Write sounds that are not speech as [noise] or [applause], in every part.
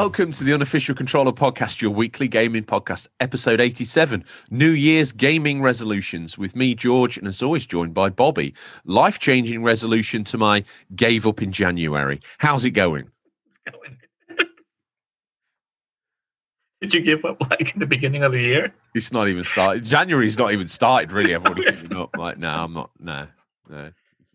Welcome to the Unofficial Controller Podcast, your weekly gaming podcast, episode 87, New Year's Gaming Resolutions, with me, George, and as always, joined by Bobby. Life changing resolution to my gave up in January. How's it going? [laughs] Did you give up like in the beginning of the year? It's not even started. January's not even started, really. I've already given up. Like, no, I'm not. No, no.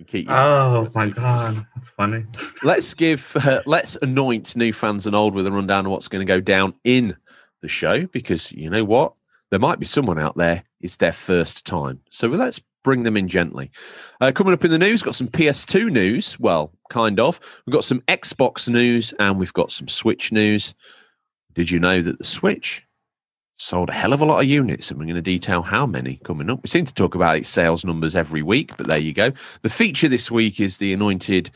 Keep Oh my god, that's funny. let's give uh, let's anoint new fans and old with a rundown of what's going to go down in the show because you know what? There might be someone out there. It's their first time. So let's bring them in gently. Uh, coming up in the news got some ps2 news. Well kind of. We've got some xbox news and we've got some switch news. Did you know that the switch sold a hell of a lot of units and we're going to detail how many coming up we seem to talk about its sales numbers every week but there you go the feature this week is the anointed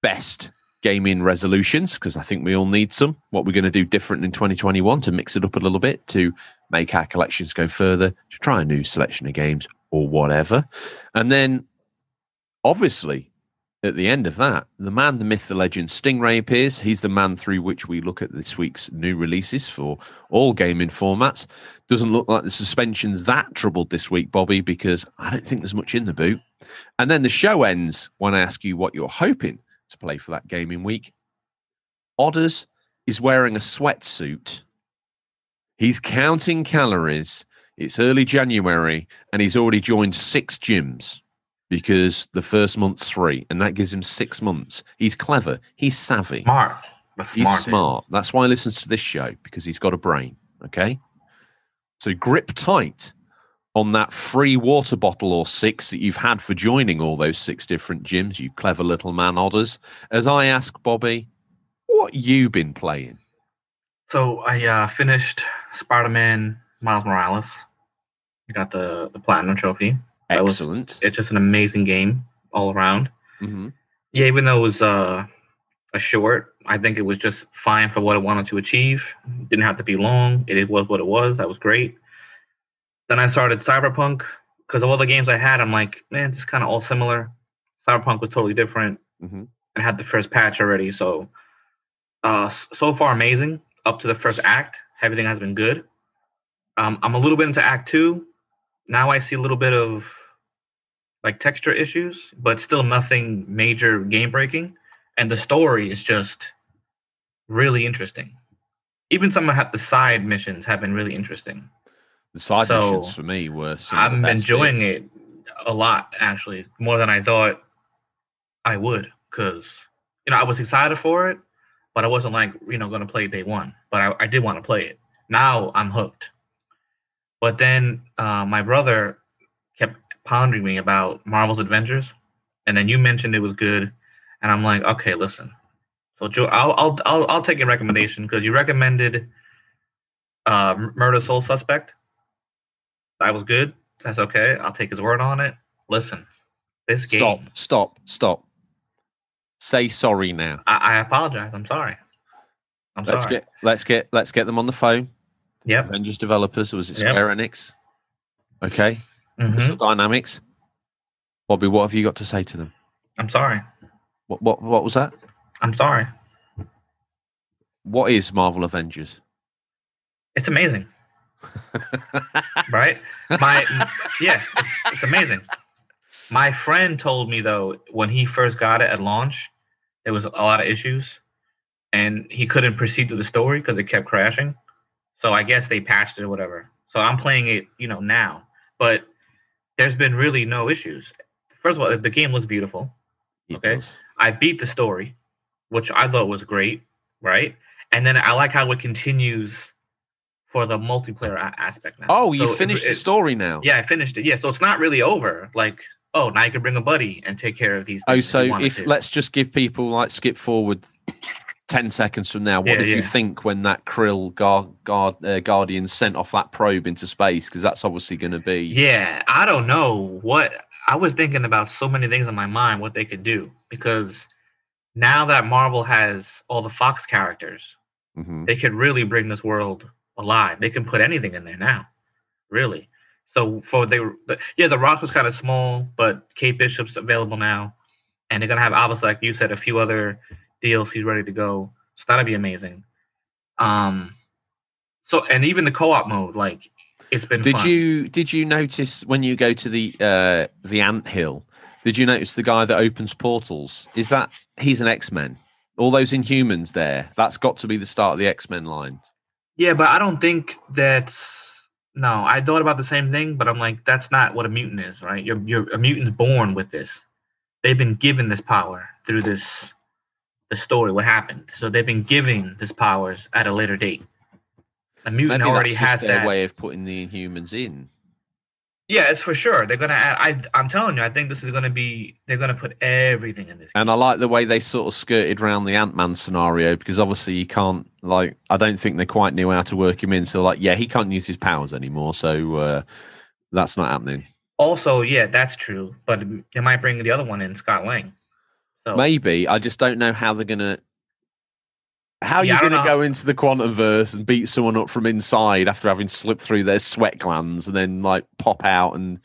best gaming resolutions because I think we all need some. What we're going to do different in 2021 to mix it up a little bit to make our collections go further, to try a new selection of games or whatever. And then, obviously, at the end of that, the man, the myth, the legend, Stingray appears. He's the man through which we look at this week's new releases for all gaming formats. Doesn't look like the suspension's that troubled this week, Bobby, because I don't think there's much in the boot. And then the show ends when I ask you what you're hoping to play for that gaming week. Odders is wearing a sweatsuit. He's counting calories. It's early January and he's already joined six gyms because the first month's free and that gives him six months. He's clever. He's savvy. Smart. But He's smart. smart. That's why he listens to this show because he's got a brain. Okay. So grip tight on that free water bottle or six that you've had for joining all those six different gyms, you clever little man odders. As I ask Bobby, what you been playing? So I uh, finished Spider-Man Miles Morales. I got the the platinum trophy. That was- Excellent. It's just an amazing game all around. hmm Yeah, even though it was uh, a short, I think it was just fine for what it wanted to achieve. Didn't have to be long. It was what it was. That was great. Then I started Cyberpunk because of all the games I had. I'm like, man, is kind of all similar. Cyberpunk was totally different hmm and had the first patch already. So, uh, so far amazing. Up to the first act, everything has been good. Um, I'm a little bit into Act Two. Now I see a little bit of like texture issues, but still nothing major game breaking. And the story is just really interesting. Even some of the side missions have been really interesting. The side So, missions for me were some of the I'm enjoying bits. it a lot, actually, more than I thought I would. Because you know, I was excited for it, but I wasn't like you know going to play day one. But I, I did want to play it. Now I'm hooked. But then uh, my brother pondering me about Marvel's Avengers, and then you mentioned it was good, and I'm like, okay, listen. So Joe, I'll I'll I'll, I'll take your recommendation because you recommended uh, Murder Soul Suspect. That was good. That's okay. I'll take his word on it. Listen, this game. Stop, stop, stop. Say sorry now. I, I apologize. I'm sorry. I'm Let's sorry. get let's get let's get them on the phone. Yep. Avengers developers, was it Yep. Square Enix? Okay. Mhm. Crystal Dynamics. Bobby, what have you got to say to them? I'm sorry. What what what was that? I'm sorry. What is Marvel Avengers? It's amazing, [laughs] right? My yeah, it's, it's amazing. My friend told me though when he first got it at launch, there was a lot of issues, and he couldn't proceed to the story because it kept crashing. So I guess they patched it or whatever. So I'm playing it, you know, now, but there's been really no issues. First of all, the game looks beautiful. It Okay. I beat the story, which I thought was great, right? And then I like how it continues for the multiplayer a- aspect now. Oh, you So it- finished the story now. Yeah, I finished it. Yeah, so it's not really over. Like, oh, now you can bring a buddy and take care of these. Oh, so if let's just give people like skip forward ten seconds from now. What Yeah, did you think when that Krill guard, guard uh, Guardian sent off that probe into space? Because that's obviously going to be Yeah, I don't know what I was thinking about so many things in my mind what they could do because now that Marvel has all the Fox characters, Mhm. they could really bring this world alive. They can put anything in there now, really. So for they, the, yeah, the Rock was kind of small, but Kate Bishop's available now, and they're gonna have obviously, like you said, a few other DLCs ready to go. So that'd be amazing. Um, so and even the co-op mode, like it's been. Did fun. you did you notice when you go to the uh the ant hill? Did you notice the guy that opens portals? Is that he's an X Men? All those Inhumans there. That's got to be the start of the X Men line. Yeah, but I don't think that's. No, I thought about the same thing, but I'm like, that's not what a mutant is, right? You're you're a mutant's born with this. They've been given this power through this the story, what happened. So they've been given this powers at a later date. A mutant Maybe already has their that. way of putting the Inhumans in. Yeah, it's for sure. They're gonna add. I, I'm telling you, I think this is gonna be. They're gonna put everything in this. And I like the way they sort of skirted around the Ant Man scenario because obviously you can't like I don't think they quite knew how to work him in. So like yeah, he can't use his powers anymore. So uh, that's not happening. Also, yeah, that's true. But they might bring the other one in, Scott Lang. So Maybe I just don't know how they're gonna. How are Yeah, you going to go into the quantum verse and beat someone up from inside after having slipped through their sweat glands and then like pop out and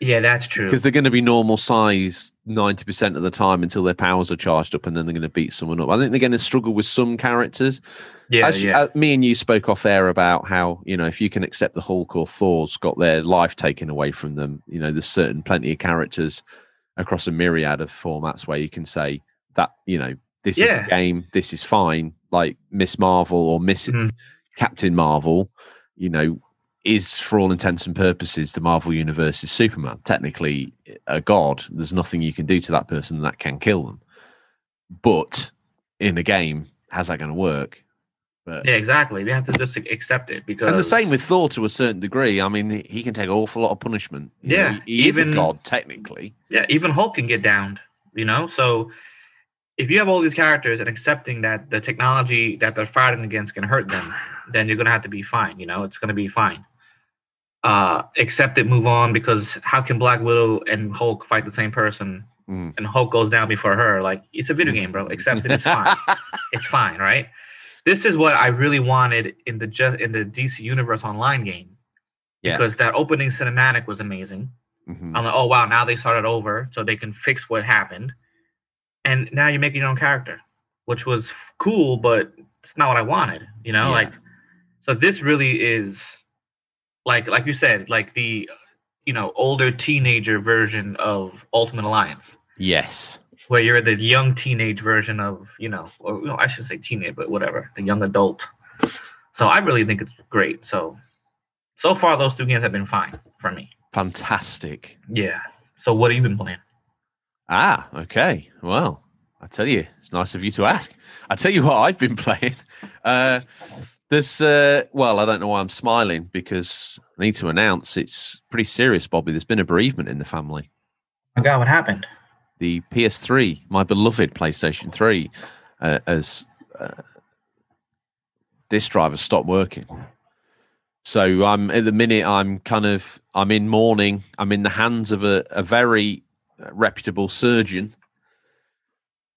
yeah, that's true. because they're going to be normal size ninety percent of the time until their powers are charged up and then they're going to beat someone up. I think they're going to struggle with some characters. Yeah, As yeah. uh, me and you spoke off air about how you know if you can accept the Hulk or Thor's got their life taken away from them, you know there's certain plenty of characters across a myriad of formats where you can say that you know this is a game, this is fine. Like Miss Marvel or Miss Mhm. Captain Marvel, you know, is for all intents and purposes the Marvel universe is Superman. Technically, a god. There's nothing you can do to that person that can kill them. But in a game, how's that going to work? But yeah, exactly. We have to just accept it because and the same with Thor to a certain degree. I mean, he can take an awful lot of punishment. You know, Yeah, he, he is a god technically. yeah, even Hulk can get downed. You know, so if you have all these characters and accepting that the technology that they're fighting against can hurt them, then you're gonna have to be fine. You know, it's gonna be fine. Uh, accept it, move on. Because how can Black Widow and Hulk fight the same person, Mm. and Hulk goes down before her? Like it's a video game, bro. [laughs] Accept it. It's fine. it's fine, right? This is what I really wanted in the just in the DC Universe Online game. Yeah. Because that opening cinematic was amazing. Mhm. I'm like, oh wow, now they started over, so they can fix what happened, and now you're making your own character, which was cool, but it's not what I wanted. You know, Yeah. like, so this really is, like, like you said, like the, you know, older teenager version of Ultimate Alliance, Yes. Where you're the young teenage version of, you know, or no, I should say teenage, but whatever, the young adult. So I really think it's great. So, so far those two games have been fine for me. Fantastic. Yeah. So what have you been playing? Ah, okay. Well, I tell you, it's nice of you to ask. I tell you what I've been [laughs] playing. Uh, there's, uh, well, I don't know why I'm smiling because I need to announce it's pretty serious, Bobby. There's been a bereavement in the family. My God, what happened? The PS3, my beloved PlayStation 3, uh, as uh, this driver stopped working. So I'm at the minute. I'm kind of I'm in mourning. I'm in the hands of a, a very uh, reputable surgeon,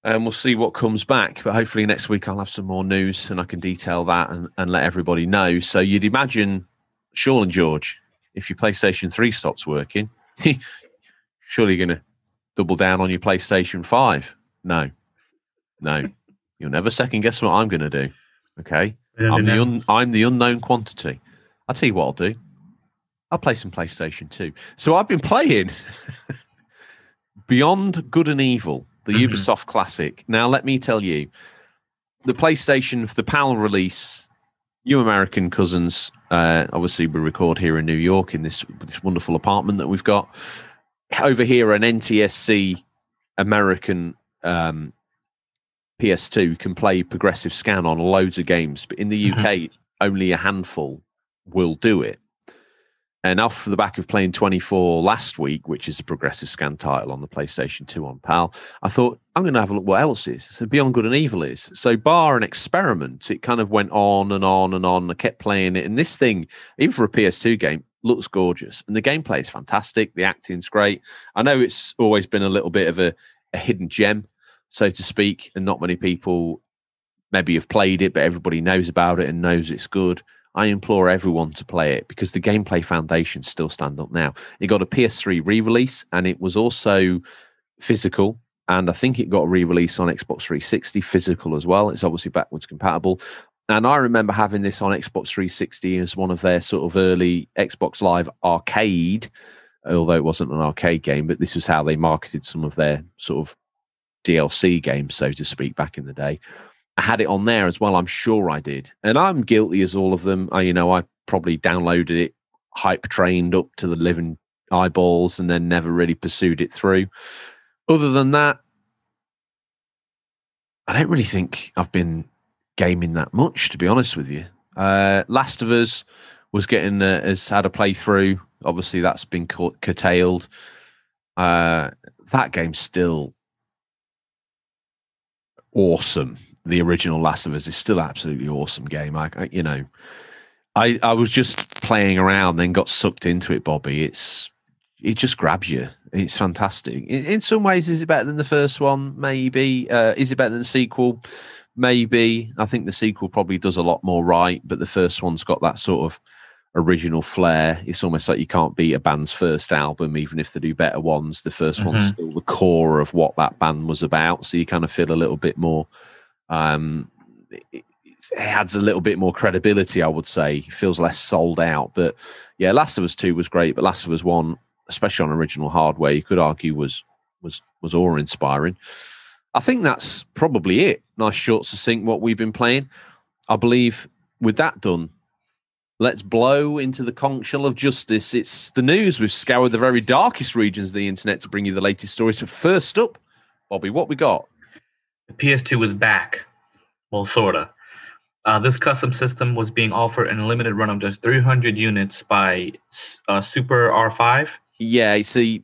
and we'll see what comes back. But hopefully next week I'll have some more news and I can detail that and, and let everybody know. So you'd imagine, Sean and George, if your PlayStation Three stops working, [laughs] surely you're to double down on your PlayStation Five. No, no, you'll never second guess what I'm going to do. Okay. I'm the un, I'm the unknown quantity. I'll tell you what I'll do. I'll play some PlayStation 2. So I've been playing [laughs] Beyond Good and Evil, the Mhm. Ubisoft classic. Now let me tell you, the PlayStation for the PAL release, you American cousins, uh, obviously we record here in New York in this this wonderful apartment that we've got. Over here, an NTSC American um, PS2 can play progressive scan on loads of games, but in the Mhm. UK, only a handful will do it. And off the back of playing 24 last week, which is a progressive scan title on the PlayStation 2 on PAL, I thought, I'm going to have a look what else is. So Beyond Good and Evil is. So, bar an experiment, it kind of went on and on and on. I kept playing it. And this thing, even for a PS2 game, looks gorgeous. And the gameplay is fantastic. The acting's great. I know it's always been a little bit of a, a hidden gem, so to speak, and not many people maybe have played it, but everybody knows about it and knows it's good. I implore everyone to play it because the gameplay foundations still stand up now. It got a PS3 re release and it was also physical. And I think it got a re release on Xbox 360 physical as well. It's obviously backwards compatible. And I remember having this on Xbox 360 as one of their sort of early Xbox Live arcade, although it wasn't an arcade game, but this was how they marketed some of their sort of DLC games, so to speak, back in the day. I had it on there as well. I'm sure I did, and I'm guilty as all of them. I, you know, I probably downloaded it, hype trained up to the living eyeballs, and then never really pursued it through. Other than that, I don't really think I've been gaming that much, to be honest with you. Uh, Last of Us was getting uh, has had a playthrough. Obviously, that's been curtailed. Uh, that game's still awesome the original Last of Us is still absolutely awesome game. I, I, you know, I I was just playing around, then got sucked into it. Bobby, it's it just grabs you. It's fantastic. In, in some ways, is it better than the first one? Maybe. Uh, is it better than the sequel? Maybe. I think the sequel probably does a lot more right, but the first one's got that sort of original flair. It's almost like you can't beat a band's first album, even if they do better ones. The 1st mm-hmm. one's still the core of what that band was about. So you kind of feel a little bit more um, it, it adds a little bit more credibility, I would say. It feels less sold out. But yeah, Last of Us Two was great, but Last of Us One, especially on original hardware, you could argue was was was awe inspiring. I think that's probably it. Nice, short, succinct. What we've been playing. I believe with that done, let's blow into the conch shell of justice. It's the news. We've scoured the very darkest regions of the internet to bring you the latest stories. So first up, Bobby, what we got? The PS2 was back. Well, sorta. Uh, this custom system was being offered in a limited run of just 300 units by uh, Super R5. Yeah, see,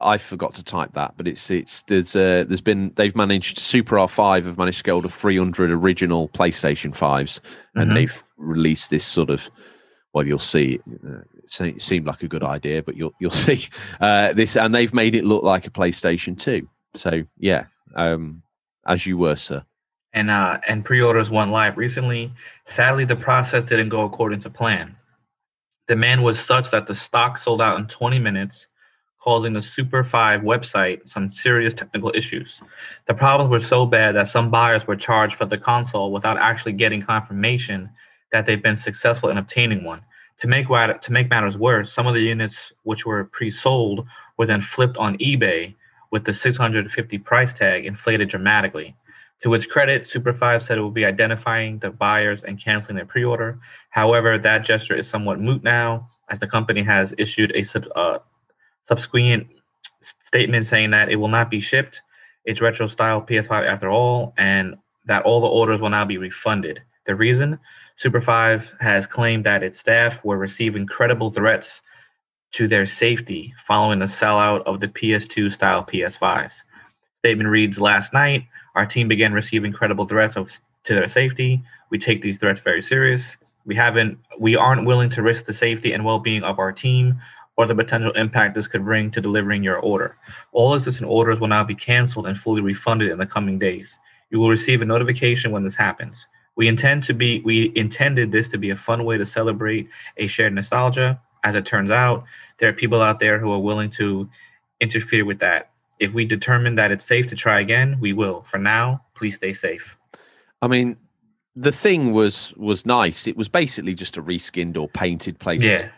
I forgot to type that, but it's it's there's uh, there's been they've managed Super R5 have managed to get hold of 300 original PlayStation 5s, and mm-hmm. they've released this sort of well, you'll see. Uh, it seemed like a good idea, but you'll you'll [laughs] see uh, this, and they've made it look like a PlayStation 2. So yeah, um, as you were, sir. And uh, and pre-orders went live recently. Sadly, the process didn't go according to plan. Demand was such that the stock sold out in 20 minutes, causing the Super 5 website some serious technical issues. The problems were so bad that some buyers were charged for the console without actually getting confirmation that they've been successful in obtaining one. To make to make matters worse, some of the units which were pre-sold were then flipped on eBay with the 650 price tag inflated dramatically. To its credit, Super 5 said it will be identifying the buyers and canceling their pre order. However, that gesture is somewhat moot now, as the company has issued a uh, subsequent statement saying that it will not be shipped. It's retro style PS5 after all, and that all the orders will now be refunded. The reason? Super 5 has claimed that its staff were receiving credible threats to their safety following the sellout of the PS2 style PS5s. Statement reads Last night, our team began receiving credible threats of, to their safety. We take these threats very serious. We haven't we aren't willing to risk the safety and well-being of our team or the potential impact this could bring to delivering your order. All existing orders will now be canceled and fully refunded in the coming days. You will receive a notification when this happens. We intend to be we intended this to be a fun way to celebrate a shared nostalgia as it turns out, there are people out there who are willing to interfere with that. If we determine that it's safe to try again, we will. For now, please stay safe. I mean, the thing was was nice. It was basically just a reskinned or painted place. Yeah.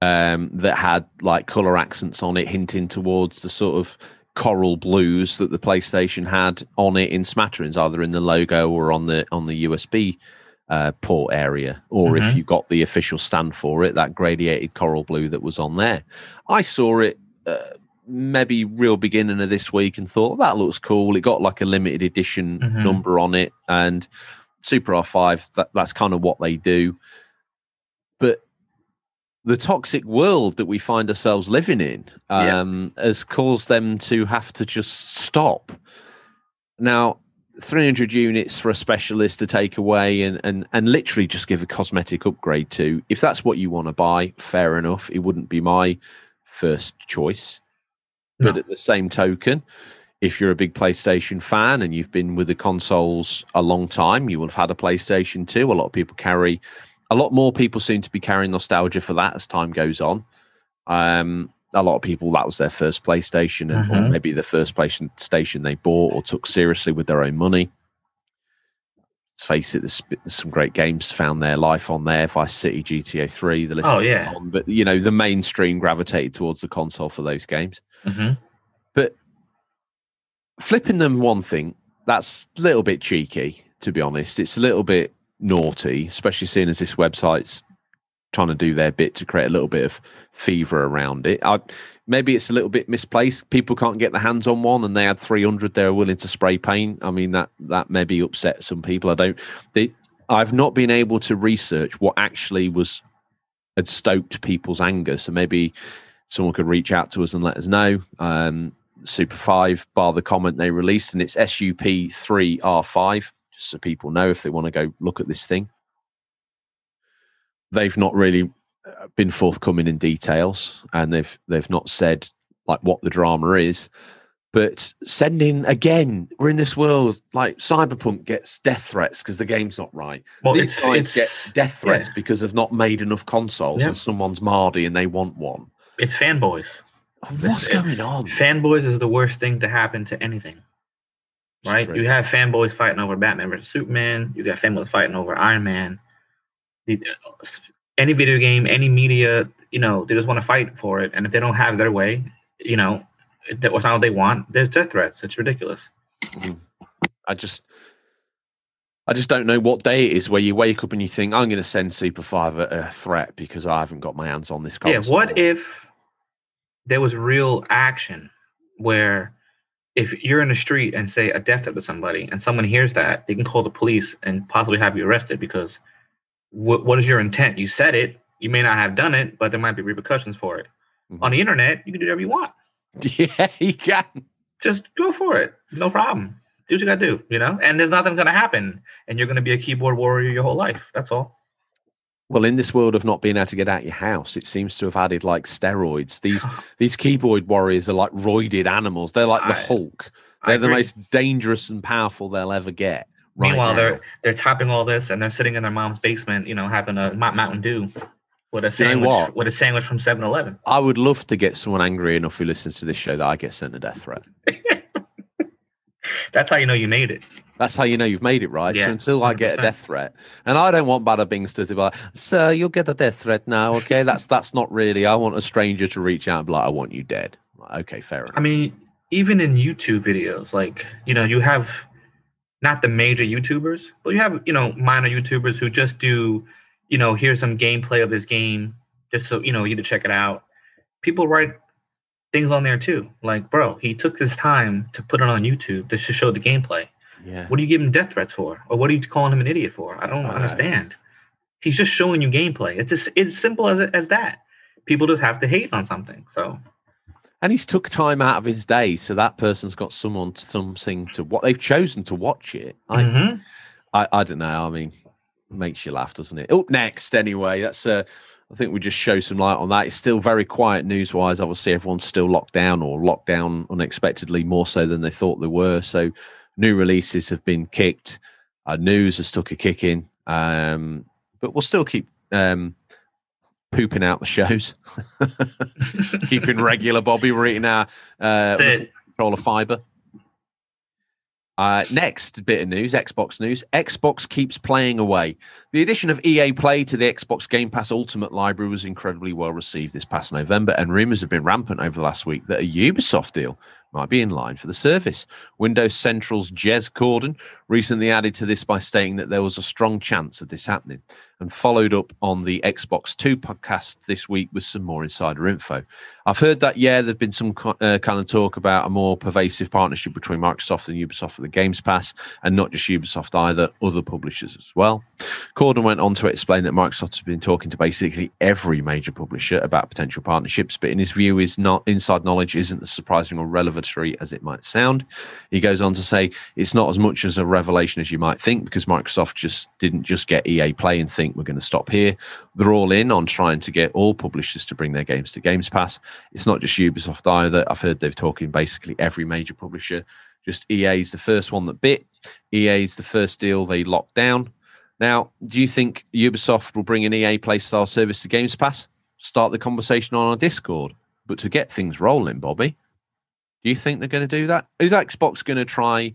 Um, that had like color accents on it, hinting towards the sort of coral blues that the PlayStation had on it in smatterings, either in the logo or on the on the USB uh, port area, or mm-hmm. if you got the official stand for it, that gradiated coral blue that was on there. I saw it uh, maybe real beginning of this week and thought that looks cool. It got like a limited edition mm-hmm. number on it, and Super R5. That, that's kind of what they do. The toxic world that we find ourselves living in um, yeah. has caused them to have to just stop. Now, 300 units for a specialist to take away and, and, and literally just give a cosmetic upgrade to. If that's what you want to buy, fair enough. It wouldn't be my first choice. No. But at the same token, if you're a big PlayStation fan and you've been with the consoles a long time, you will have had a PlayStation 2. A lot of people carry, a lot more people seem to be carrying nostalgia for that as time goes on. Um, a lot of people that was their first PlayStation, and, or mm-hmm. maybe the first PlayStation they bought or took seriously with their own money. let's face it, there's, there's some great games found there. Life on there, Vice City, GTA Three. The list. Oh, yeah. On, but you know, the mainstream gravitated towards the console for those games. hmm But flipping them one thing, that's a little bit cheeky, to be honest. It's a little bit naughty, especially seeing as this website's trying to do their bit to create a little bit of fever around it. I, maybe it's a little bit misplaced. People can't get their hands on one, and they had 300 they were willing to spray paint. I mean, that that maybe upset some people. I don't. They, I've not been able to research what actually was had stoked people's anger. So maybe someone could reach out to us and let us know. Um, Super Five, bar the comment they released, and it's SUP three R five, just so people know if they want to go look at this thing. They've not really uh, been forthcoming in details, and they've they've not said like what the drama is. But sending again, we're in this world like Cyberpunk gets death threats because the game's not right. Well, These it's, guys it's, get death threats yeah. because they've not made enough consoles, Yeah. and someone's Mardy and they want one. it's fanboys. What's it- going on? Fanboys is the worst thing to happen to anything. Right? You have fanboys fighting over Batman versus Superman. You got fanboys fighting over Iron Man. Uh, any video game, any media, you know, they just want to fight for it. And if they don't have their way, you know, that was not what they want. There's death threats. It's ridiculous. Mm-hmm. I just, I just don't know what day it is where you wake up and you think I'm going to send Super Five a, a threat because I haven't got my hands on this console. Yeah. What if there was real action where if you're in the street and say a death threat to somebody and someone hears that, they can call the police and possibly have you arrested because what, what is your intent? You said it. You may not have done it, but there might be repercussions for it. Mhm. On the internet, you can do whatever you want. [laughs] Yeah, you can. Just go for it. No problem. Do what you gotta do, you know? And there's nothing gonna happen. And you're gonna be a keyboard warrior your whole life. That's all. Well, in this world of not being able to get out your house, it seems to have added like steroids. These [laughs] these keyboard warriors are like roided animals. They're like the I- Hulk. They're the agree. most dangerous and powerful they'll ever get. Right Meanwhile, now. they're they're topping all this and they're sitting in their mom's basement, you know, having a Mount- Mountain Dew with a You know sandwich with a sandwich from 7-Eleven. I would love to get someone angry enough who listens to this show that I get sent a death threat. [laughs] That's how you know you made it. That's how you know you've made it, right? Yeah, so until I get a death threat, and I don't want Bada Bings to be like, "Sir, you'll get a death threat now." Okay, that's that's not really. I want a stranger to reach out and be like, "I want you dead." Like, okay, fair enough. I mean, even in YouTube videos, like, you know, you have not the major YouTubers, but you have, you know, minor YouTubers who just do, you know, here's some gameplay of this game, just so, you know, you to check it out. People write things on there too. Like, bro, he took this time to put it on YouTube just to show the gameplay. yeah, What are you giving death threats for? Or what are you calling him an idiot for? I don't understand. He's just showing you gameplay. It's just, it's simple as, as that. People just have to hate on something. So, and he's took time out of his day, so that person's got someone something to what they've chosen to watch it. I, mhm. I, I don't know. I mean, makes you laugh, doesn't it? Up next, anyway. That's uh, I think we just show some light on that. It's still very quiet news wise. Obviously, everyone's still locked down or locked down unexpectedly more so than they thought they were. So, new releases have been kicked. Uh, news has took a kick in, um, but we'll still keep um, pooping out the shows, [laughs] keeping regular. Bobby, we're eating our uh, controller fiber. Uh, next bit of news, Xbox news. Xbox keeps playing away. The addition of EA Play to the Xbox Game Pass Ultimate Library was incredibly well received this past November, and rumors have been rampant over the last week that a Ubisoft deal might be in line for the service. Windows Central's Jez Corden recently added to this by stating that there was a strong chance of this happening, and followed up on the Xbox 2 podcast this week with some more insider info. I've heard that, yeah, there's been some uh, kind of talk about a more pervasive partnership between Microsoft and Ubisoft with the Games Pass, and not just Ubisoft either, other publishers as well. Corden went on to explain that Microsoft has been talking to basically every major publisher about potential partnerships, but in his view, is not inside knowledge isn't as surprising or revelatory as it might sound. He goes on to say it's not as much as a revelation as you might think because Microsoft just didn't just get EA Play and think we're going to stop here. They're all in on trying to get all publishers to bring their games to Games Pass. It's not just Ubisoft either. I've heard they're talking basically every major publisher. Just EA's the first one that bit. EA's the first deal they locked down. Now, do you think Ubisoft will bring an EA Play style service to Games Pass? Start the conversation on our Discord. But to get things rolling, Bobby, do you think they're going to do that? Is Xbox going to try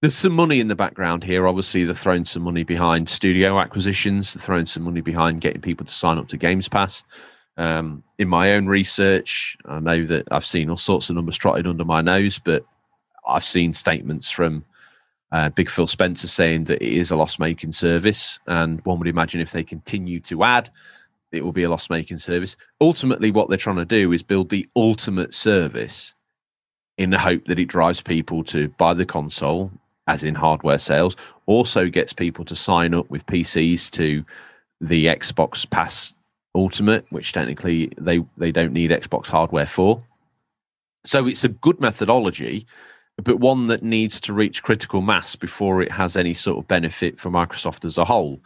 There's some money in the background here. Obviously, they're throwing some money behind studio acquisitions. They're throwing some money behind getting people to sign up to Games Pass. Um, in my own research, I know that I've seen all sorts of numbers trotted under my nose, but I've seen statements from uh, Big Phil Spencer saying that it is a loss making service. And one would imagine if they continue to add, it will be a loss making service. Ultimately, what they're trying to do is build the ultimate service in the hope that it drives people to buy the console, as in hardware sales, also gets people to sign up with PCs to the Xbox Pass Ultimate, which technically they, they don't need Xbox hardware for. So it's a good methodology but one that needs to reach critical mass before it has any sort of benefit for Microsoft as a whole.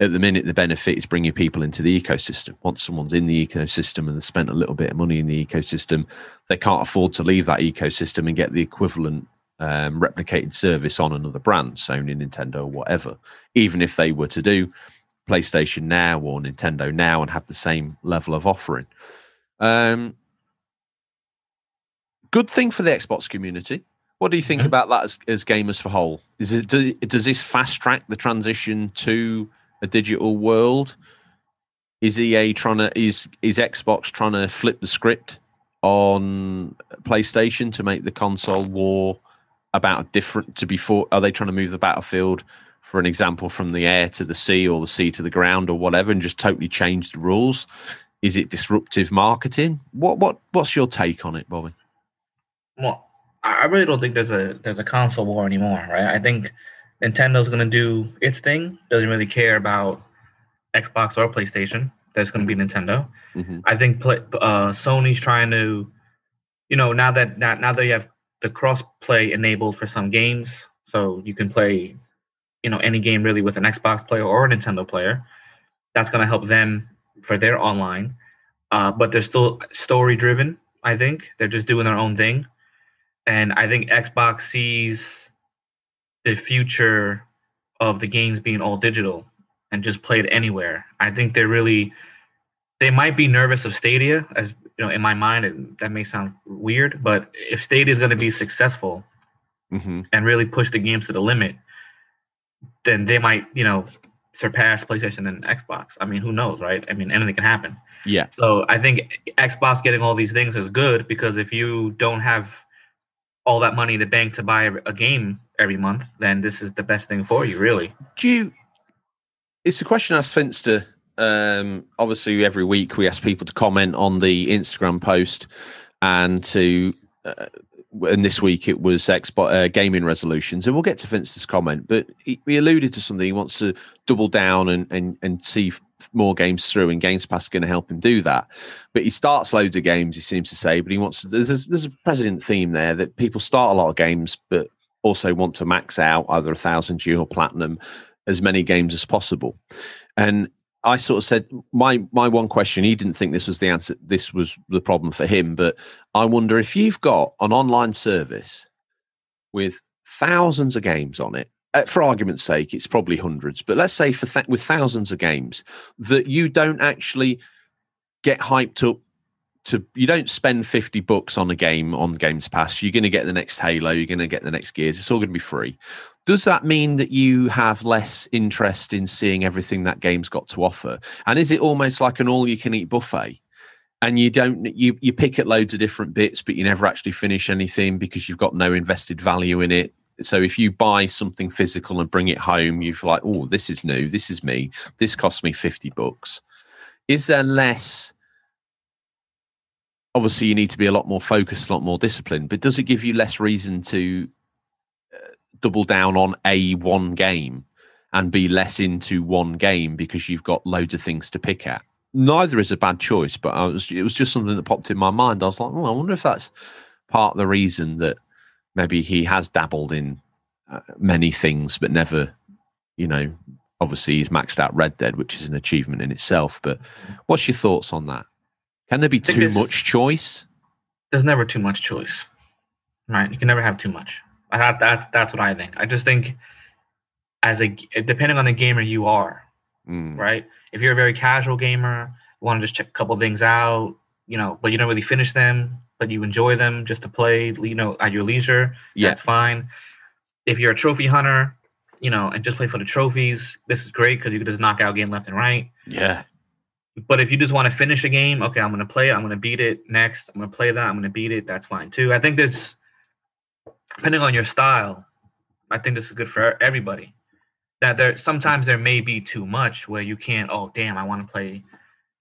At the minute, the benefit is bringing people into the ecosystem. Once someone's in the ecosystem and they've spent a little bit of money in the ecosystem, they can't afford to leave that ecosystem and get the equivalent um, replicated service on another brand, Sony, Nintendo, or whatever. Even if they were to do PlayStation Now or Nintendo Now and have the same level of offering. Um, good thing for the Xbox community what do you think mm-hmm. about that as, as gamers for whole? Is it do, does this fast track the transition to a digital world? Is EA trying to is is Xbox trying to flip the script on PlayStation to make the console war about different to before? Are they trying to move the battlefield, for an example, from the air to the sea or the sea to the ground or whatever, and just totally change the rules? Is it disruptive marketing? What what what's your take on it, Bobby? Well, I really don't think there's a there's a console war anymore, right? I think Nintendo's gonna do its thing. Doesn't really care about Xbox or PlayStation. That's gonna be Nintendo. Mm-hmm. I think play, uh, Sony's trying to, you know, now that now, now that you have the cross play enabled for some games, so you can play, you know, any game really with an Xbox player or a Nintendo player. That's gonna help them for their online. Uh, but they're still story driven. I think they're just doing their own thing and I think Xbox sees the future of the games being all digital and just played anywhere. I think they're really they might be nervous of Stadia, as you know, in my mind, it, that may sound weird, but if Stadia is going to be successful mm-hmm. and really push the games to the limit, then they might, you know, surpass PlayStation and Xbox. I mean, who knows, right? I mean, anything can happen. Yeah. So I think Xbox getting all these things is good because if you don't have all that money in the bank to buy a game every month, then this is the best thing for you, really. Do you? It's a question I asked Finster. Um, obviously, every week we ask people to comment on the Instagram post and to. Uh, and this week it was Xbox uh, gaming resolutions, and we'll get to Vince's comment. But he, he alluded to something. He wants to double down and and and see more games through, and Games Pass is going to help him do that. But he starts loads of games, he seems to say, but he wants to, there's a, there's a president theme there that people start a lot of games, but also want to max out either a thousand G or platinum as many games as possible. And I sort of said my my one question. He didn't think this was the answer. This was the problem for him. But I wonder if you've got an online service with thousands of games on it, uh, for argument's sake, it's probably hundreds, but let's say for th- with thousands of games that you don't actually get hyped up to you don't spend 50 bucks on a game on games pass you're going to get the next halo you're going to get the next gears it's all going to be free does that mean that you have less interest in seeing everything that game's got to offer and is it almost like an all you can eat buffet and you don't you you pick at loads of different bits but you never actually finish anything because you've got no invested value in it so if you buy something physical and bring it home, you're like, oh, this is new, this is me, this cost me 50 bucks. Is there less? Obviously, you need to be a lot more focused, a lot more disciplined, but does it give you less reason to double down on a one game and be less into one game because you've got loads of things to pick at? Neither is a bad choice, but was, it was just something that popped in my mind. I was like, oh, I wonder if that's part of the reason that maybe he has dabbled in uh, many things, but never, you know, obviously he's maxed out Red Dead, which is an achievement in itself. But what's your thoughts on that? Can there be too much choice? There's never too much choice, right? You can never have too much. I have that. That's what I think. I just think, as a depending on the gamer you are, mm. right? If you're a very casual gamer, you want to just check a couple things out, you know, but you don't really finish them, but you enjoy them just to play, you know, at your leisure. Yeah. That's fine. if you're a trophy hunter, you know, and just play for the trophies, this is great because you can just knock out game left and right. Yeah. But if you just want to finish a game, okay, I'm gonna play it, I'm gonna beat it. Next, I'm gonna play that, I'm gonna beat it. That's fine too. I think this, depending on your style, I think this is good for everybody. That there sometimes there may be too much where you can't. Oh, damn, I want to play,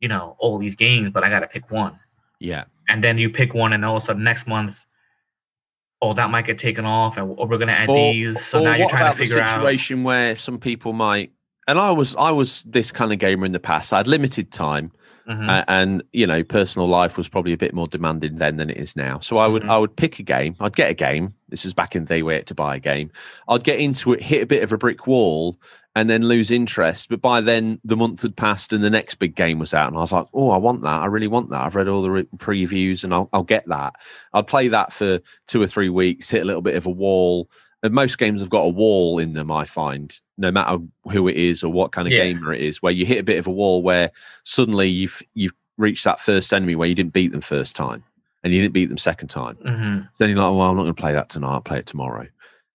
you know, all these games, but I gotta pick one. Yeah. And then you pick one, and all of a sudden next month, oh, that might get taken off, and or we're gonna add Or- these. So now you're trying about to figure the out. situation where some people might and I was I was this kind of gamer in the past. I had limited time Mhm. uh, and you know personal life was probably a bit more demanding then than it is now so i would Mhm. i would pick a game i'd get a game this was back in the day where to buy a game. I'd get into it hit a bit of a brick wall and then lose interest but by then the month had passed and the next big game was out and i was like oh i want that. I really want that. I've read all the re- previews and I'll, I'll get that. I'd play that for two or three weeks hit a little bit of a wall and most games have got a wall in them i find no matter who it is or what kind of Yeah. gamer it is where you hit a bit of a wall where suddenly you've you've reached that first enemy where you didn't beat them first time and you didn't beat them second time. Mhm. So then you're like, well, I'm not going to play that tonight. I'll play it tomorrow.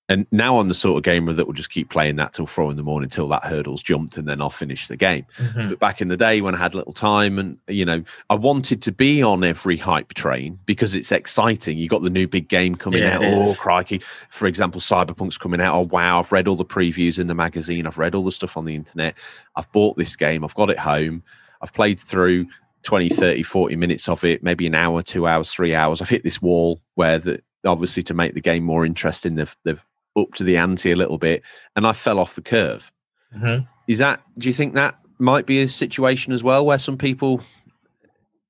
And now I'm the sort of gamer that will just keep playing that till four in the morning till that hurdle's jumped and then I'll finish the game. Mhm. But back in the day when I had little time and you know, I wanted to be on every hype train because it's exciting. You got the new big game coming Yeah, out. Oh crikey. For example, Cyberpunk's coming out. Oh wow, I've read all the previews in the magazine. I've read all the stuff on the internet. I've bought this game. I've got it home. I've played through 20, 30, 40 minutes of it, maybe an hour, two hours, three hours. I've hit this wall where the obviously to make the game more interesting, they've they've upped the ante a little bit, and I fell off the curve. Mhm. Is that? Do you think that might be a situation as well where some people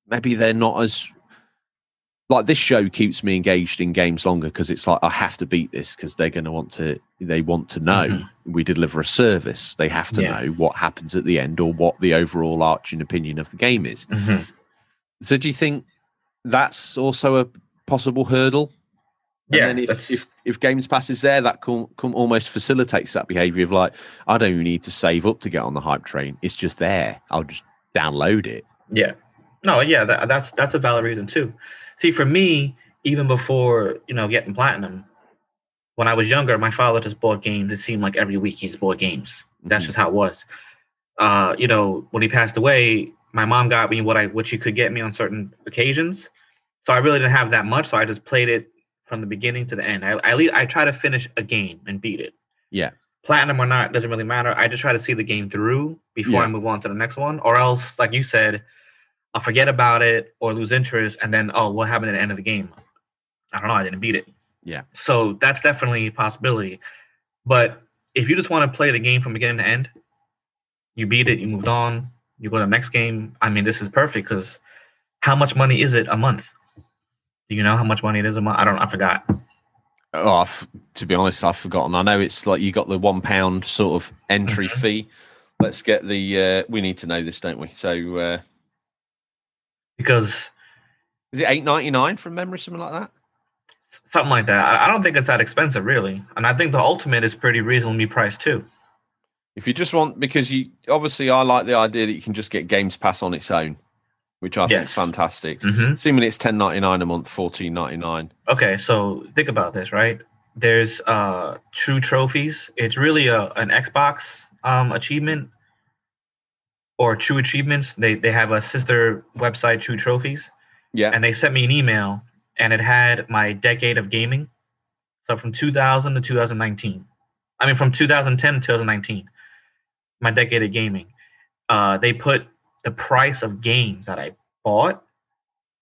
maybe they're not as like this show keeps me engaged in games longer because it's like I have to beat this because they're going to want to they want to know Mhm. We deliver a service. They have to Yeah. know what happens at the end or what the overall arching opinion of the game is. Mhm. So do you think that's also a possible hurdle? And Yeah, then if, if if Games Pass is there, that come, come almost facilitates that behavior of like, I don't even need to save up to get on the hype train. It's just there. I'll just download it. Yeah. No, yeah, that, that's that's a valid reason too. See, for me, even before you know getting platinum, when I was younger, my father just bought games. It seemed like every week he just bought games. That's Mhm. just how it was. Uh, you know, when he passed away, my mom got me what I what she could get me on certain occasions. So I really didn't have that much. So I just played it from the beginning to the end. I I, I try to finish a game and beat it. Yeah. Platinum or not doesn't really matter. I just try to see the game through before Yeah. I move on to the next one, or else, like you said, I'll forget about it or lose interest, and then oh, what happened at the end of the game? I don't know. I didn't beat it. Yeah. So that's definitely a possibility. But if you just want to play the game from beginning to end, you beat it, you moved on, you go to the next game. I mean, this is perfect because how much money is it a month? Do you know how much money it is a month? I don't. I forgot. Oh, I've, to be honest, I've forgotten. I know it's like you got the one pound sort of entry Mhm. fee. Let's get the. Uh, we need to know this, don't we? So, uh, Because is it eight ninety nine from memory, something like that? Something like that. I, I don't think it's that expensive, really. And I think the ultimate is pretty reasonably priced too. If you just want, because you obviously, I like the idea that you can just get Games Pass on its own, which I think is Yes. fantastic. hmm Assuming it's ten ninety nine a month, fourteen ninety nine. Okay, so think about this, right? There's uh True Trophies. It's really a an Xbox um achievement or True Achievements. They they have a sister website, True Trophies, Yeah, and they sent me an email and it had my decade of gaming. So from 2000 to 2019. I mean from 2010 to 2019. My decade of gaming. Uh they put the price of games that I bought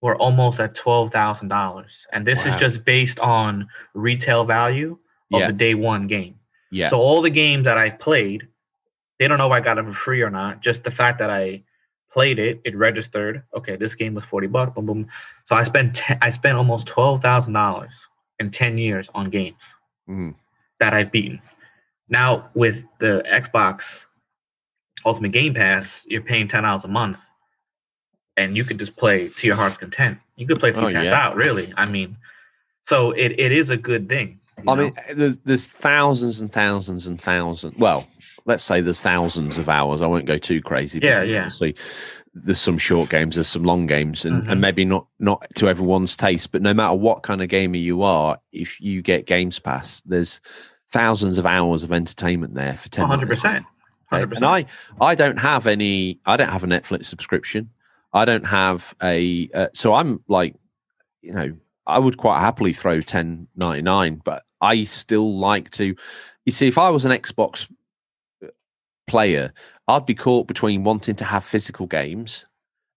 were almost at twelve thousand dollars, and this is just based on retail value of Yeah. the day one game. yeah, So all the games that I played, they don't know if I got them for free or not. Just the fact that I played it, it registered. Okay, this game was forty bucks. Boom, boom. So I spent I spent almost twelve thousand dollars in ten years on games Mhm. that I've beaten. Now with the Xbox Ultimate Game Pass, you're paying ten dollars a month, and you could just play to your heart's content. You could play till Oh, pass yeah. out. Really, I mean, so it, it is a good thing. I know? mean, there's there's thousands and thousands and thousands. Well, let's say there's thousands of hours. I won't go too crazy. Yeah, because yeah. Obviously, there's some short games, there's some long games, and, Mhm. and maybe not not to everyone's taste. But no matter what kind of gamer you are, if you get Games Pass, there's thousands of hours of entertainment there for 10 100 percent. And I, I don't have any. I don't have a Netflix subscription. I don't have a. Uh, so I'm like, you know, I would quite happily throw ten ninety nine, but I still like to. You see, if I was an Xbox uh, player, I'd be caught between wanting to have physical games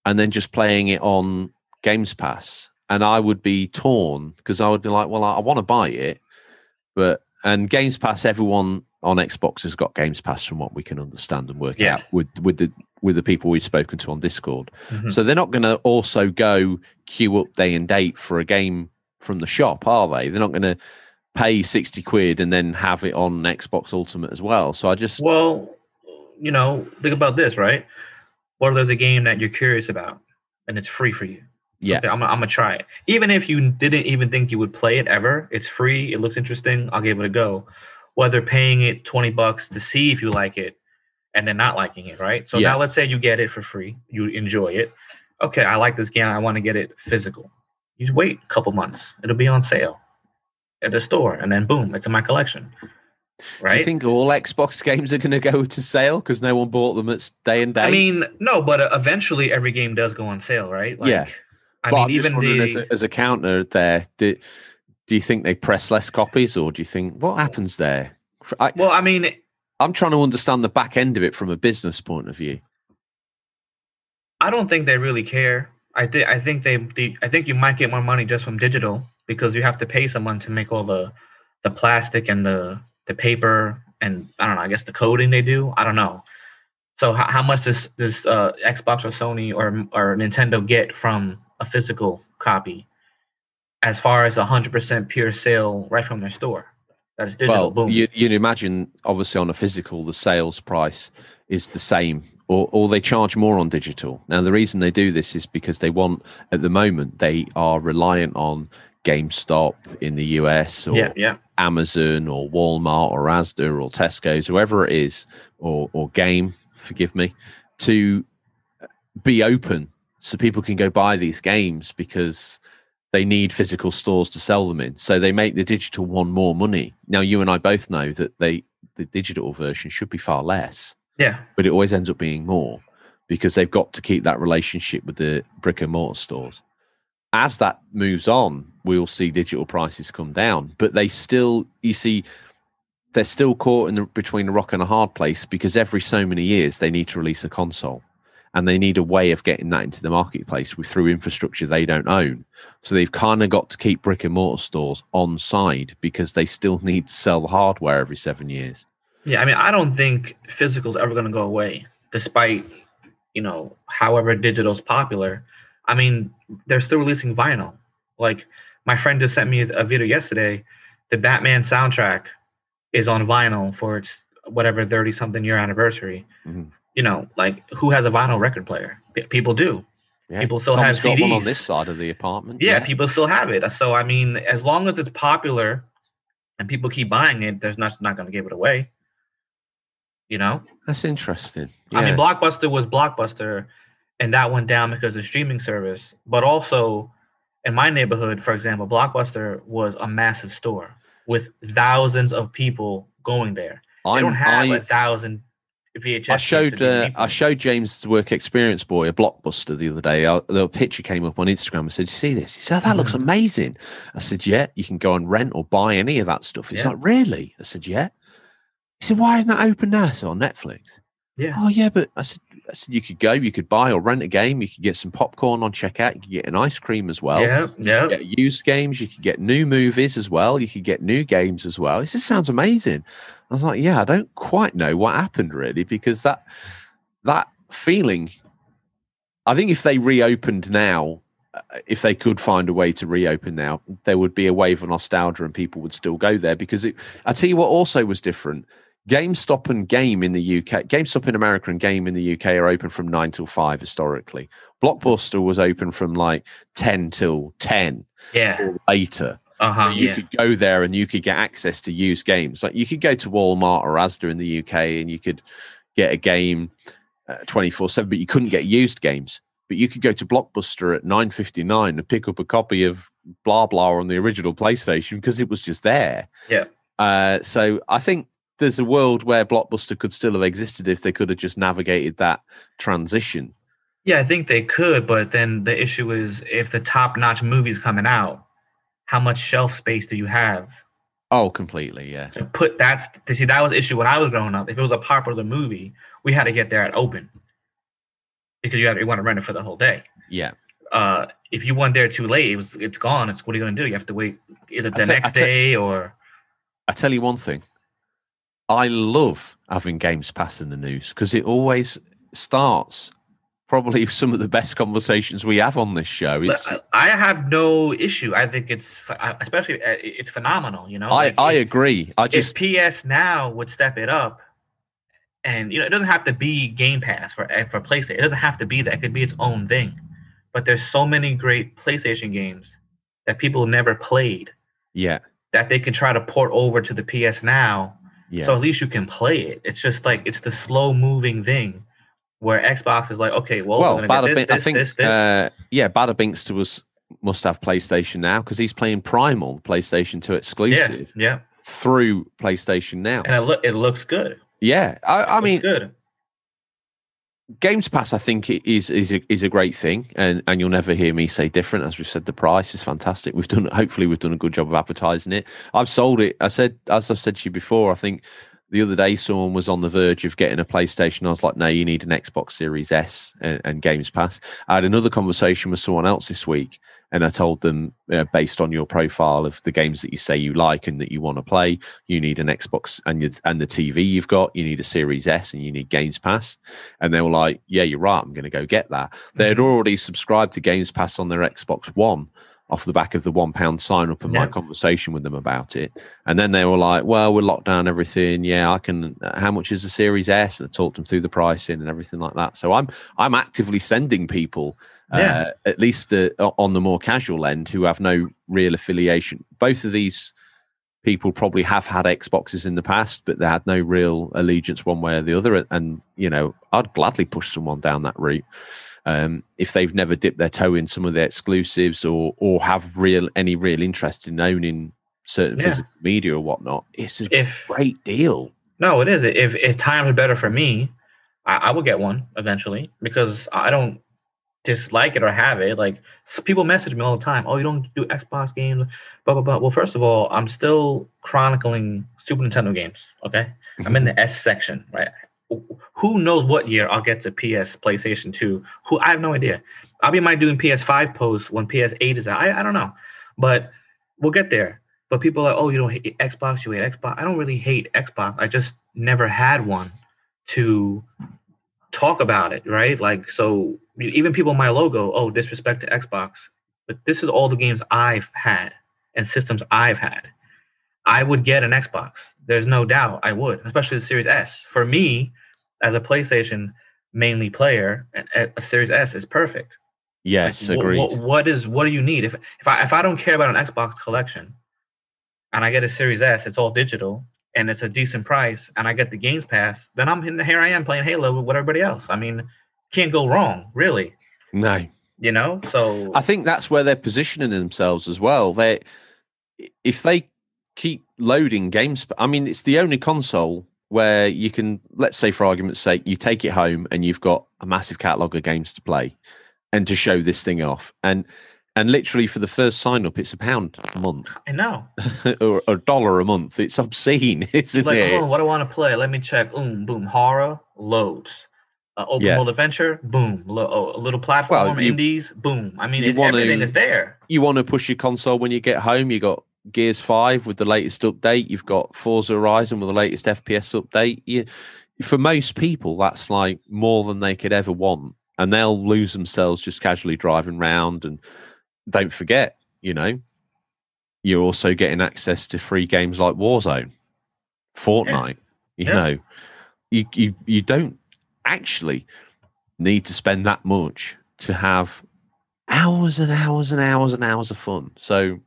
and then just playing it on Games Pass, and I would be torn because I would be like, well, I, I want to buy it, but and Games Pass, everyone on Xbox has got Games Pass from what we can understand and work Yeah. out with with the with the people we've spoken to on Discord. Mhm. So they're not going to also go queue up day and date for a game from the shop, are they? They're not going to pay sixty quid and then have it on Xbox Ultimate as well. So I just Well, you know, think about this, right? What if there's a game that you're curious about and it's free for you? yeah Okay, I'm, gonna- I'm gonna try it. Even if you didn't even think you would play it ever, it's free. It looks interesting. I'll give it a go. Whether paying it 20 bucks to see if you like it and then not liking it, right? So Yeah. now let's say you get it for free, you enjoy it. Okay, I like this game. I want to get it physical. You just wait a couple months. It'll be on sale at the store, and then boom, it's in my collection. Do Right? you think all Xbox games are going to go to sale because no one bought them at day and date? I mean, no, but eventually every game does go on sale, right? Yeah. I But mean, even the as, a, as a counter there, do, do you think they press less copies, or do you think what happens there? I, well, I mean, I'm trying to understand the back end of it from a business point of view. I don't think they really care. I think I think they, they I think you might get more money just from digital because you have to pay someone to make all the the plastic and the the paper and I don't know. I guess the coding they do. I don't know. So how, how much does this uh, Xbox or Sony or or Nintendo get from a physical copy, as far as a hundred percent pure sale right from their store? That is digital. Well, boom. you, you'd imagine, obviously, on a physical, the sales price is the same, or, or they charge more on digital. Now, the reason they do this is because they want, at the moment, they are reliant on GameStop in the US or yeah, yeah. Amazon or Walmart or Asda or Tesco's, whoever it is, or or Game, forgive me, to be open so people can go buy these games because they need physical stores to sell them in. So they make the digital one more money. Now you and I both know that they the digital version should be far less, Yeah, but it always ends up being more because they've got to keep that relationship with the brick and mortar stores. As that moves on, we'll see digital prices come down, but they still, you see, they're still caught in the, between a rock and a hard place because every so many years they need to release a console and they need a way of getting that into the marketplace with through infrastructure they don't own. So they've kind of got to keep brick and mortar stores on side because they still [laughs] need to sell hardware every seven years. Yeah, I mean, I don't think physical's ever going to go away, despite you know, however digital's popular. I mean, they're still releasing vinyl. Like my friend just sent me a video yesterday. The Batman soundtrack is on vinyl for its whatever thirty something year anniversary. Mhm. You know, like who has a vinyl record player? P- people do. Yeah. People still Tom's have got one on this side of the apartment. Yeah, people still have it. So I mean, as long as it's popular and people keep buying it, there's not not going to give it away. You know. That's interesting. I mean, Blockbuster was Blockbuster, and that went down because of streaming service. But also, in my neighborhood, for example, Blockbuster was a massive store with thousands of people going there. I'm, don't have I, a thousand VHS. I showed uh, I showed James work experience boy a blockbuster the other day. I, the picture came up on Instagram. I said, "You see this?" He said, "That looks Mhm. amazing." I said, "Yeah, you can go and rent or buy any of that stuff." He's Yeah. like, "Really?" I said, "Yeah." He said, "Why isn't that open now?" So on Netflix. Yeah. Oh yeah, but I said you could go, you could buy or rent a game, you could get some popcorn on checkout, you could get an ice cream as well. yeah, yeah. Get used games, you could get new movies as well, you could get new games as well. This just sounds amazing. I was like, yeah, I don't quite know what happened really, because that that feeling, I think if they reopened now, uh, if they could find a way to reopen now, there would be a wave of nostalgia and people would still go there because it, I tell you what also was different. GameStop and Game in the UK, GameStop in America and Game in the UK are open from nine till five historically. Blockbuster was open from like 10 till 10 Yeah. or later. Uh huh. you Yeah. could go there and you could get access to used games. Like you could go to Walmart or Asda in the UK and you could get a game twenty four seven, but you couldn't get used games. But you could go to Blockbuster at nine fifty nine and pick up a copy of blah blah on the original PlayStation because it was just there. Yeah. Uh, so I think there's a world where Blockbuster could still have existed if they could have just navigated that transition. Yeah, I think they could, but then the issue is if the top notch movie's coming out, how much shelf space do you have? Oh, completely, yeah. To put that to see that was the issue when I was growing up. If it was a popular movie, we had to get there at open because you had you want to rent it for the whole day. Yeah. Uh, if you went there too late, it was it's gone. It's what are you gonna do? You have to wait either the tell- next tell- day or I tell you one thing. I love having Games Pass in the news because it always starts probably [laughs] some of the best conversations we have on this show. It's I have no issue. I think it's especially uh, it's phenomenal. You know, I, Like, I if- agree. I if just PS Now would step it up, and you know, it doesn't have to be Game Pass for eh, for PlayStation. It doesn't have to be that. It could be its own thing. But there's so many great PlayStation games that people never played yeah, that they can try to port over to the PS Now. Yeah. So at least you can play it. It's just like it's the slow moving thing where Xbox is like, okay, well, well, we're gonna Bada get this, I think this, this. Uh, yeah, Bada Binkster was must have PlayStation now because he's playing Primal, PlayStation 2 exclusive yeah, through PlayStation Now. and it, look it looks good. Yeah, I, I mean, good. Games Pass, I think is is a, is a great thing, and and you'll never hear me say different. As we've said, the price is fantastic. We've done, hopefully, we've done a good job of advertising it. I've sold it. I said, as I've said to you before, I think the other day someone was on the verge of getting a PlayStation. I was like, no, you need an Xbox Series S and, and Games Pass. I had another conversation with someone else this week, and I told them, uh, based on your profile of the games that you say you like and that you want to play, you need an Xbox and and the TV you've got, you need a Series S and you need Games Pass. And they were like, yeah, you're right. I'm going to go get that. They had already subscribed to Games Pass on their Xbox One off the back of the one pound sign up and my conversation with them about it. And then they were like, well, we're locked down everything. Yeah, I can. uh, How much is the Series S? And I talked them through the pricing and everything like that. So I'm I'm actively sending people. Yeah. Uh, at least uh, on the more casual end, who have no real affiliation. Both of these people probably have had Xboxes in the past, but they had no real allegiance one way or the other. And you know, I'd gladly push someone down that route um, if they've never dipped their toe in some of the exclusives or or have real any real interest in owning certain Yeah. physical media or whatnot. It's a If great deal. No, it is. If if times are better for me, I, I will get one eventually because I don't dislike it or have it. Like people message me all the time. Oh, you don't do Xbox games, blah blah blah. Well, first of all, I'm still chronicling Super Nintendo games. Okay, I'm in the S section, right? Who knows what year I'll get to PS, PlayStation 2? Who I have no idea. I'll be might doing PS5 posts when PS8 is out. I, I don't know, but we'll get there. But people are, like, oh, you don't hate Xbox, you hate Xbox. I don't really hate Xbox. I just never had one to talk about it, right? Like, so even people in my logo, oh, disrespect to Xbox. But this is all the games I've had and systems I've had. I would get an Xbox. There's no doubt I would, especially the Series S. For me, as a PlayStation mainly player, a, a Series S is perfect. Yes, Like, agreed. wh- what is what do you need? If if I if I don't care about an Xbox collection, and I get a Series S, it's all digital and it's a decent price, and I get the Games Pass, then I'm here. I am playing Halo with everybody else. I mean, can't go wrong, really. no, You know, so I think that's where they're positioning themselves as well. They, if they keep loading games, I mean, it's the only console where you can, let's say, for argument's sake, you take it home and you've got a massive catalog of games to play, and to show this thing off, and and literally for the first sign up, it's a pound a month I know. [laughs] or a dollar a month. It's obscene, [laughs] isn't like, it? oh, what do I want to play? Let me check. Boom, boom, horror loads. Uh, open Yeah. world adventure, boom. Oh, a little platform, you- indies, boom. I mean, it, wanna- everything is there. you want to push your console when you get home, you got Gears 5 with the latest update, you've got Forza Horizon with the latest FPS update. You, for most people, that's like more than they could ever want. And they'll lose themselves just casually driving around. And don't forget, you know, you're also getting access to free games like Warzone, Fortnite. You Yeah. know, you, you, you don't actually need to spend that much to have hours and hours and hours and hours of fun. So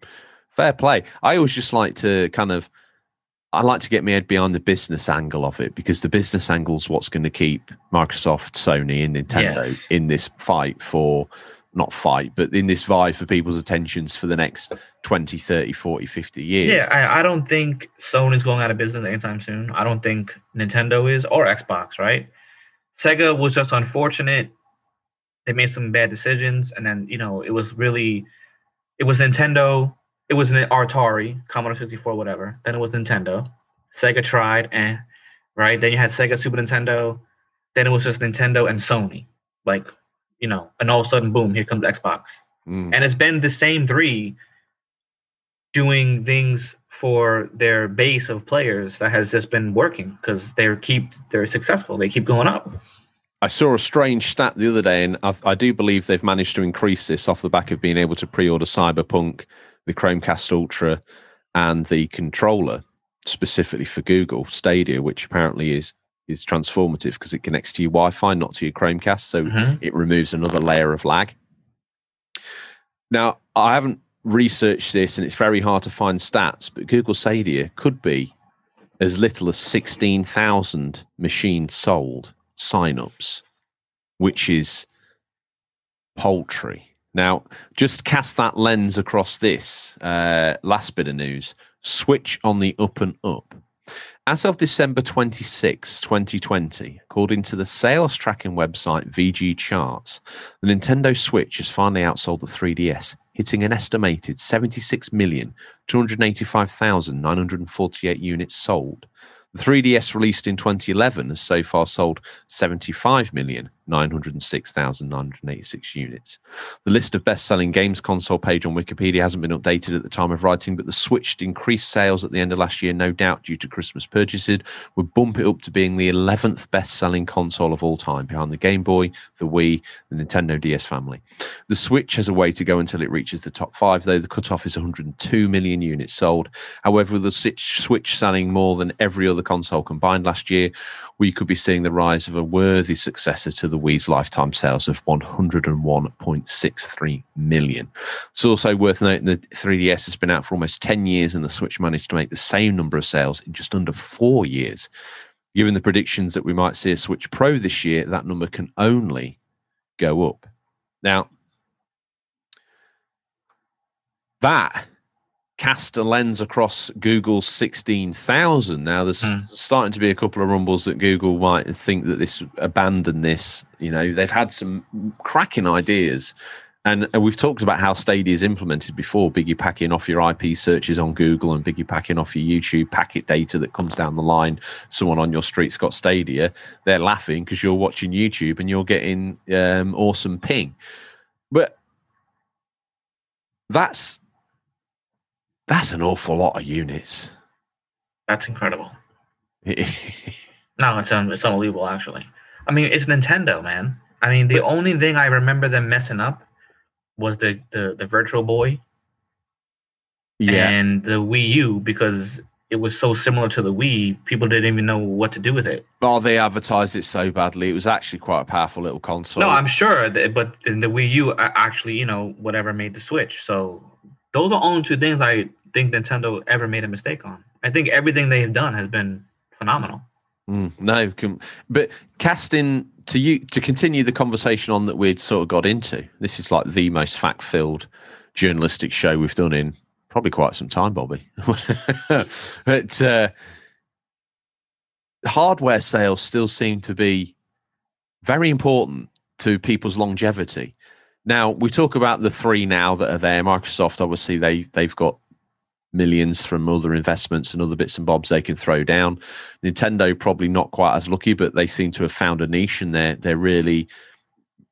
fair play. I always just like to kind of I like to get my head behind the business angle of it because the business angle is what's going to keep Microsoft, Sony, and Nintendo Yes. in this fight for not fight, but in this vie for people's attentions for the next 20, 30, 40, 50 years. Yeah, I, I don't think Sony's going out of business anytime soon. I don't think Nintendo is or Xbox, right? Sega was just unfortunate. They made some bad decisions, and then you know it was really, it was Nintendo, it was an Atari, Commodore 64, whatever. Then it was Nintendo. Sega tried, and eh, right. Then you had Sega, Super Nintendo. Then it was just Nintendo and Sony. Like you know, and all of a sudden, boom, here comes Xbox. Mm. And it's been the same three doing things for their base of players that has just been working because they're keep they're successful. They keep going up. I saw a strange stat the other day, and I, I, do believe they've managed to increase this off the back of being able to pre-order Cyberpunk, the Chromecast Ultra, and the controller specifically for Google Stadia, which apparently is is transformative because it connects to your Wi-Fi, not to your Chromecast, so mm-hmm. it removes another layer of lag. Now, I haven't researched this, and it's very hard to find stats, but Google Stadia could be as little as sixteen thousand machines sold signups, which is paltry. Now, just cast that lens across this uh, last bit of news. Switch on the up and up. As of December 26, 2020, according to the sales tracking website VGChartz, the Nintendo Switch has finally outsold the 3DS, hitting an estimated 76,285,948 units sold. The 3DS released in 2011 has so far sold 75 million 906,986 units. The list of best selling games console page on Wikipedia hasn't been updated at the time of writing, but the Switch increased sales at the end of last year, no doubt due to Christmas purchases, would bump it up to being the 11th best selling console of all time, behind the Game Boy, the Wii, the Nintendo DS family. The Switch has a way to go until it reaches the top five, though the cutoff is 102 million units sold. However, the Switch selling more than every other console combined last year, we could be seeing the rise of a worthy successor to the Wii's lifetime sales of 101.63 million. It's also worth noting that 3DS has been out for almost 10 years and the Switch managed to make the same number of sales in just under four years. Given the predictions that we might see a Switch Pro this year, that number can only go up. Now, that cast a lens across Google's 16,000. Now, there's mm. starting to be a couple of rumbles that Google might think that this abandon this. You know, they've had some cracking ideas. And, and we've talked about how Stadia is implemented before, biggie packing off your IP searches on Google and biggie packing off your YouTube packet data that comes down the line. Someone on your street's got Stadia. They're laughing because you're watching YouTube and you're getting um, awesome ping. But that's that's an awful lot of units. That's incredible. [laughs] no, it's un- it's unbelievable. Actually, I mean, it's Nintendo, man. I mean, the but, only thing I remember them messing up was the the, the Virtual Boy, yeah, and the Wii U because it was so similar to the Wii, people didn't even know what to do with it. Oh, they advertised it so badly. It was actually quite a powerful little console. No, I'm sure, but the Wii U actually, you know, whatever made the Switch. So those are only two things I think Nintendo ever made a mistake on. I think everything they've done has been phenomenal. Mm, no, but casting to you to continue the conversation on that we'd sort of got into. This is like the most fact-filled journalistic show we've done in probably quite some time, Bobby. [laughs] but uh, hardware sales still seem to be very important to people's longevity. Now we talk about the three now that are there. Microsoft, obviously, they they've got millions from other investments and other bits and bobs they can throw down. Nintendo probably not quite as lucky, but they seem to have found a niche and they're they're really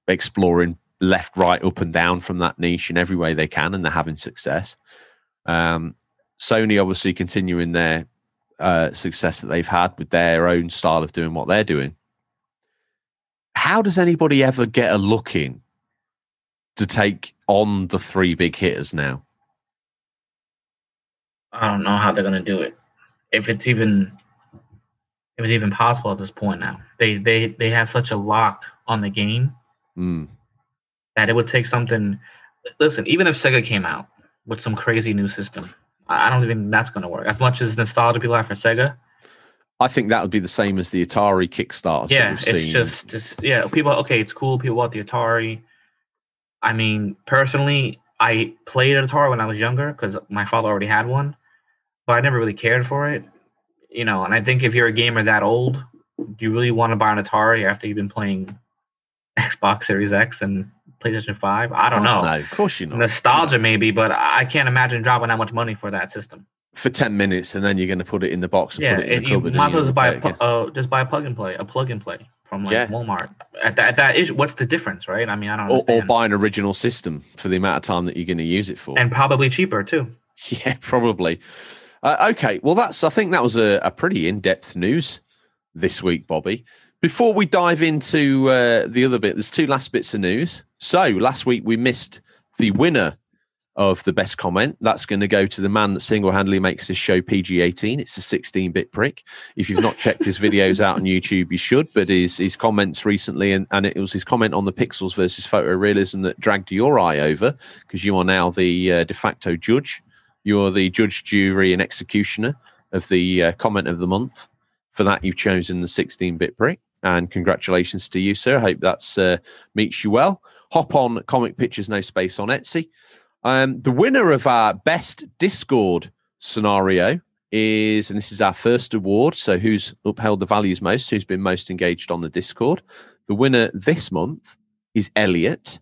exploring left, right, up and down from that niche in every way they can, and they're having success. Um, Sony obviously continuing their uh, success that they've had with their own style of doing what they're doing. How does anybody ever get a look in to take on the three big hitters now? I don't know how they're gonna do it. If it's even if it's even possible at this point now. They they they have such a lock on the game mm. that it would take something listen, even if Sega came out with some crazy new system, I don't even that's gonna work. As much as nostalgia people have for Sega. I think that would be the same as the Atari Kickstarter. Yeah, it's seen. just it's, yeah. People okay, it's cool. People want the Atari I mean, personally, I played Atari when I was younger because my father already had one, but I never really cared for it. You know, and I think if you're a gamer that old, do you really want to buy an Atari after you've been playing Xbox Series X and PlayStation 5? I don't know. No, of course you're not. Nostalgia maybe, but I can't imagine dropping that much money for that system. For 10 minutes and then you're going to put it in the box and Yeah, put it in the you cupboard. might as well just buy a pl- uh, just buy a plug and play, a plug and play from like Yeah. Walmart. At that, at that what's the difference, right? I mean, I don't or, or buy an original system for the amount of time that you're going to use it for. and probably cheaper too. [laughs] Yeah, probably. Uh, okay, well, that's. I think that was a, a pretty in-depth news this week, Bobby. Before we dive into uh, the other bit, there's two last bits of news. So last week we missed the winner of the best comment. That's going to go to the man that single-handedly makes this show PG-18. It's a 16-bit prick. If you've not checked his videos out on YouTube, you should. But his his comments recently, and, and it was his comment on the pixels versus photorealism that dragged your eye over because you are now the uh, de facto judge. You're the judge, jury, and executioner of the uh, comment of the month. For that, you've chosen the 16-bit brick, and congratulations to you, sir. I hope that's uh, meets you well. Hop on Comic Pictures No Space on Etsy. Um, the winner of our best Discord scenario is, and this is our first award. So, who's upheld the values most? Who's been most engaged on the Discord? The winner this month is Elliot.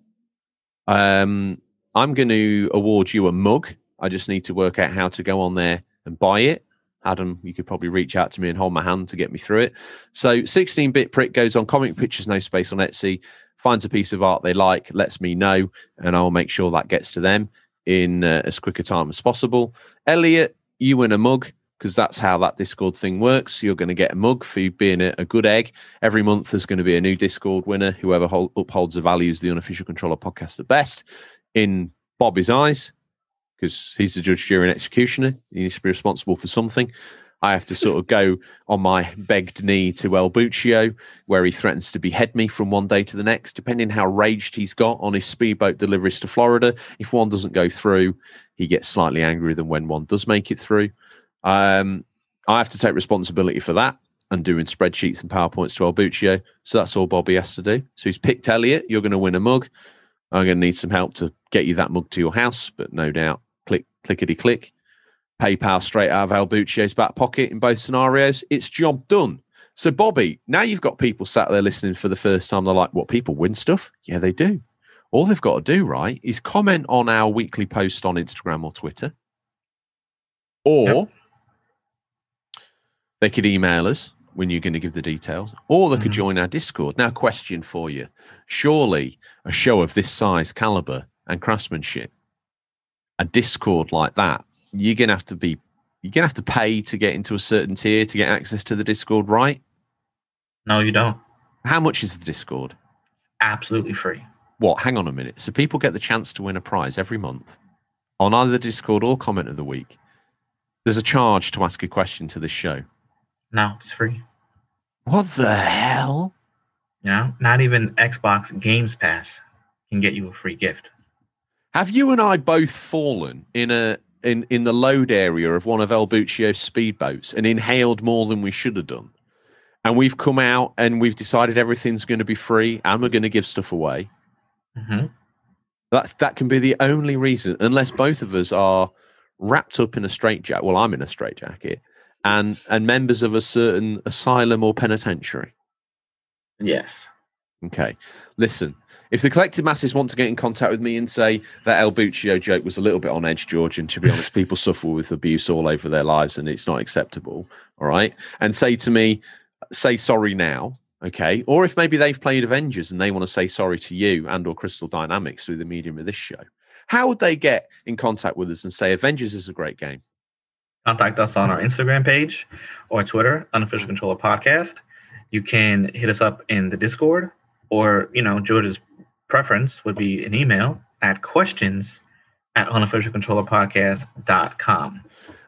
Um, I'm going to award you a mug. I just need to work out how to go on there and buy it. Adam, you could probably reach out to me and hold my hand to get me through it. So, 16 bit prick goes on Comic Pictures No Space on Etsy, finds a piece of art they like, lets me know, and I'll make sure that gets to them in uh, as quick a time as possible. Elliot, you win a mug because that's how that Discord thing works. You're going to get a mug for being a, a good egg. Every month, there's going to be a new Discord winner. Whoever hold, upholds the values of the unofficial controller podcast the best in Bobby's eyes, because he's the judge, jury, and executioner. He needs to be responsible for something. I have to sort of go on my begged knee to El Buccio, where he threatens to behead me from one day to the next, depending how raged he's got on his speedboat deliveries to Florida. If one doesn't go through, he gets slightly angrier than when one does make it through. Um, I have to take responsibility for that and doing spreadsheets and PowerPoints to El Buccio. So that's all Bobby has to do. So he's picked Elliot. You're going to win a mug. I'm going to need some help to get you that mug to your house, but no doubt, click, clickety click. PayPal straight out of El Buccio's back pocket in both scenarios. It's job done. So, Bobby, now you've got people sat there listening for the first time. They're like, what, people win stuff? Yeah, they do. All they've got to do, right, is comment on our weekly post on Instagram or Twitter. Or Yep. they could email us when you're going to give the details, or they could Mhm. join our Discord. Now, question for you Surely a show of this size, caliber, and craftsmanship, a Discord like that, you're going to have to be. You're gonna have to pay to get into a certain tier to get access to the Discord, right? No, you don't. How much is the Discord? Absolutely free. What? Hang on a minute. So people get the chance to win a prize every month on either the Discord or comment of the week. There's a charge to ask a question to this show. No, it's free. What the hell? You know, not even Xbox Games Pass can get you a free gift. Have you and I both fallen in a in in the load area of one of El Buccio's speedboats and inhaled more than we should have done? And we've come out and we've decided everything's going to be free and we're going to give stuff away. hmm That's that can be the only reason, unless both of us are wrapped up in a straitjacket. Well, I'm in a straitjacket, and and members of a certain asylum or penitentiary. Yes. Okay, listen. If the collective masses want to get in contact with me and say that El Buccio joke was a little bit on edge, George, and to be honest, people suffer with abuse all over their lives and it's not acceptable, all right? And say to me, say sorry now, okay? Or if maybe they've played Avengers and they want to say sorry to you and or Crystal Dynamics through the medium of this show, how would they get in contact with us and say Avengers is a great game? Contact us on our Instagram page or Twitter, Unofficial Controller Podcast. You can hit us up in the Discord, or you know, George's preference would be an email at questions at unofficialcontrollerpodcast.com.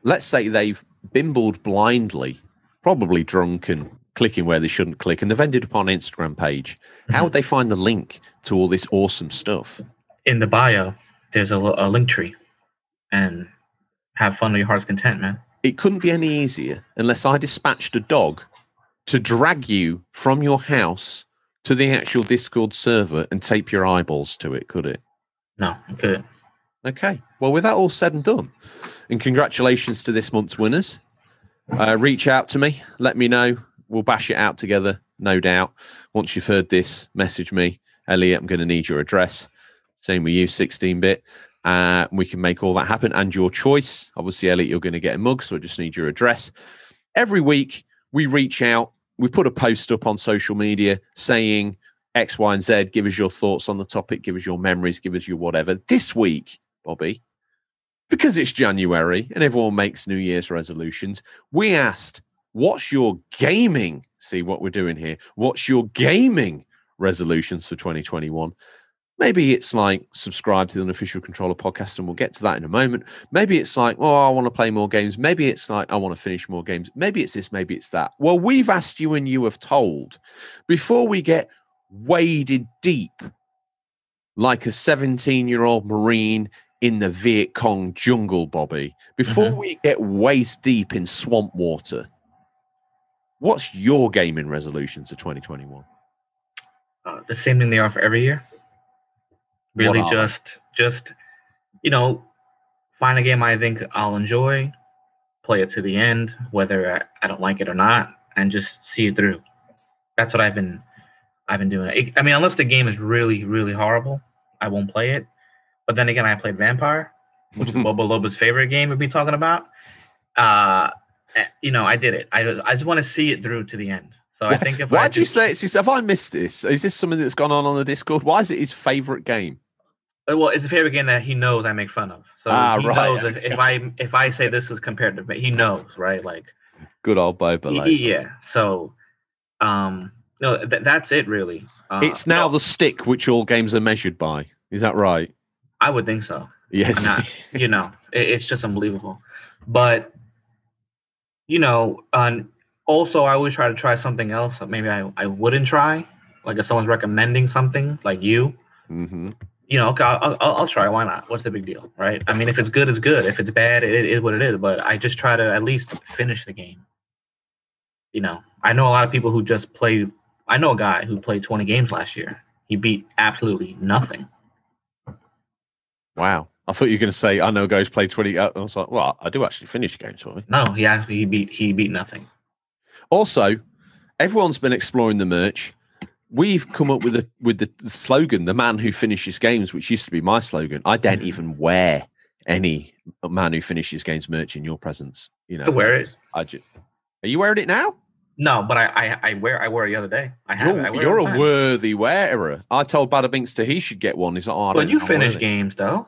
Let's say they've bimbled blindly, probably drunk and clicking where they shouldn't click, and they've ended up on an Instagram page. How would they find the link to all this awesome stuff? In the bio, there's a, a link tree, and have fun to your heart's content, man. It couldn't be any easier unless I dispatched a dog to drag you from your house to the actual Discord server and tape your eyeballs to it, could it? No, I couldn't. Okay. Well, with that all said and done, and congratulations to this month's winners. Uh, reach out to me. Let me know. We'll bash it out together, no doubt. Once you've heard this, message me. Elliot, I'm going to need your address. Same with you, 16 bit. Uh, we can make all that happen and your choice. Obviously, Elliot, you're going to get a mug, so I just need your address. Every week, we reach out, we put a post up on social media saying X, Y, and Z. Give us your thoughts on the topic, give us your memories, give us your whatever. This week, Bobby, because it's January and everyone makes New Year's resolutions, we asked, What's your gaming? See what we're doing here. What's your gaming resolutions for 2021? Maybe it's like subscribe to the unofficial controller podcast, and we'll get to that in a moment. Maybe it's like, oh, I want to play more games. Maybe it's like, I want to finish more games. Maybe it's this, maybe it's that. Well, we've asked you and you have told before we get waded deep like a 17 year old Marine in the Viet Cong jungle, Bobby, before Mhm. we get waist deep in swamp water, what's your gaming resolutions for 2021? Uh, the same thing they are for every year. Really, just just you know, find a game I think I'll enjoy, play it to the end, whether I, I don't like it or not, and just see it through. That's what I've been I've been doing. It- I mean, unless the game is really really horrible, I won't play it. But then again, I played Vampire, which is [laughs] Bobo Loba's favorite game we'd be talking about. Uh, eh, you know, I did it. I just- I just want to see it through to the end. So I think if I Why do you say it's? Have I missed this? Is this something that's gone on on the Discord? Why is it his favorite game? Uh, Well, it's a favorite game that he knows I make fun of. So Ah, he right, knows if, if I if I say this is compared to he knows, right? Like Good old Boba. Loba. yeah. So um no, th- that's it really. Uh, It's now no, the stick which all games are measured by. Is that right? I would think so. Yes. not- You know, [laughs] it, it's just unbelievable. But you know, um, also I always try to try something else that maybe I, I wouldn't try. Like if someone's recommending something like you, hmm you know, okay, I'll, I'll, I'll try. Why not? What's the big deal, right? I mean, if it's good, it's good. If it's bad, it, is what it is. But I just try to at least finish the game. You know, I know a lot of people who just play. I know a guy who played 20 games last year. He beat absolutely nothing. Wow. I thought you were going to say, I know guys play 20. Uh, I was like, well, I do actually finish games for me. No, he actually he beat he beat nothing. Also, everyone's been exploring the merch. We've come up with the with the slogan, the man who finishes games, which used to be my slogan. I don't even wear any man who finishes games merch in your presence. You know, I wear it. I ju- Are you wearing it now? No, but I I, I wear I wear it the other day. I have it. I You're, you're a time. worthy wearer. I told Bada Binks he should get one. He's like, oh, I you know, finish games though.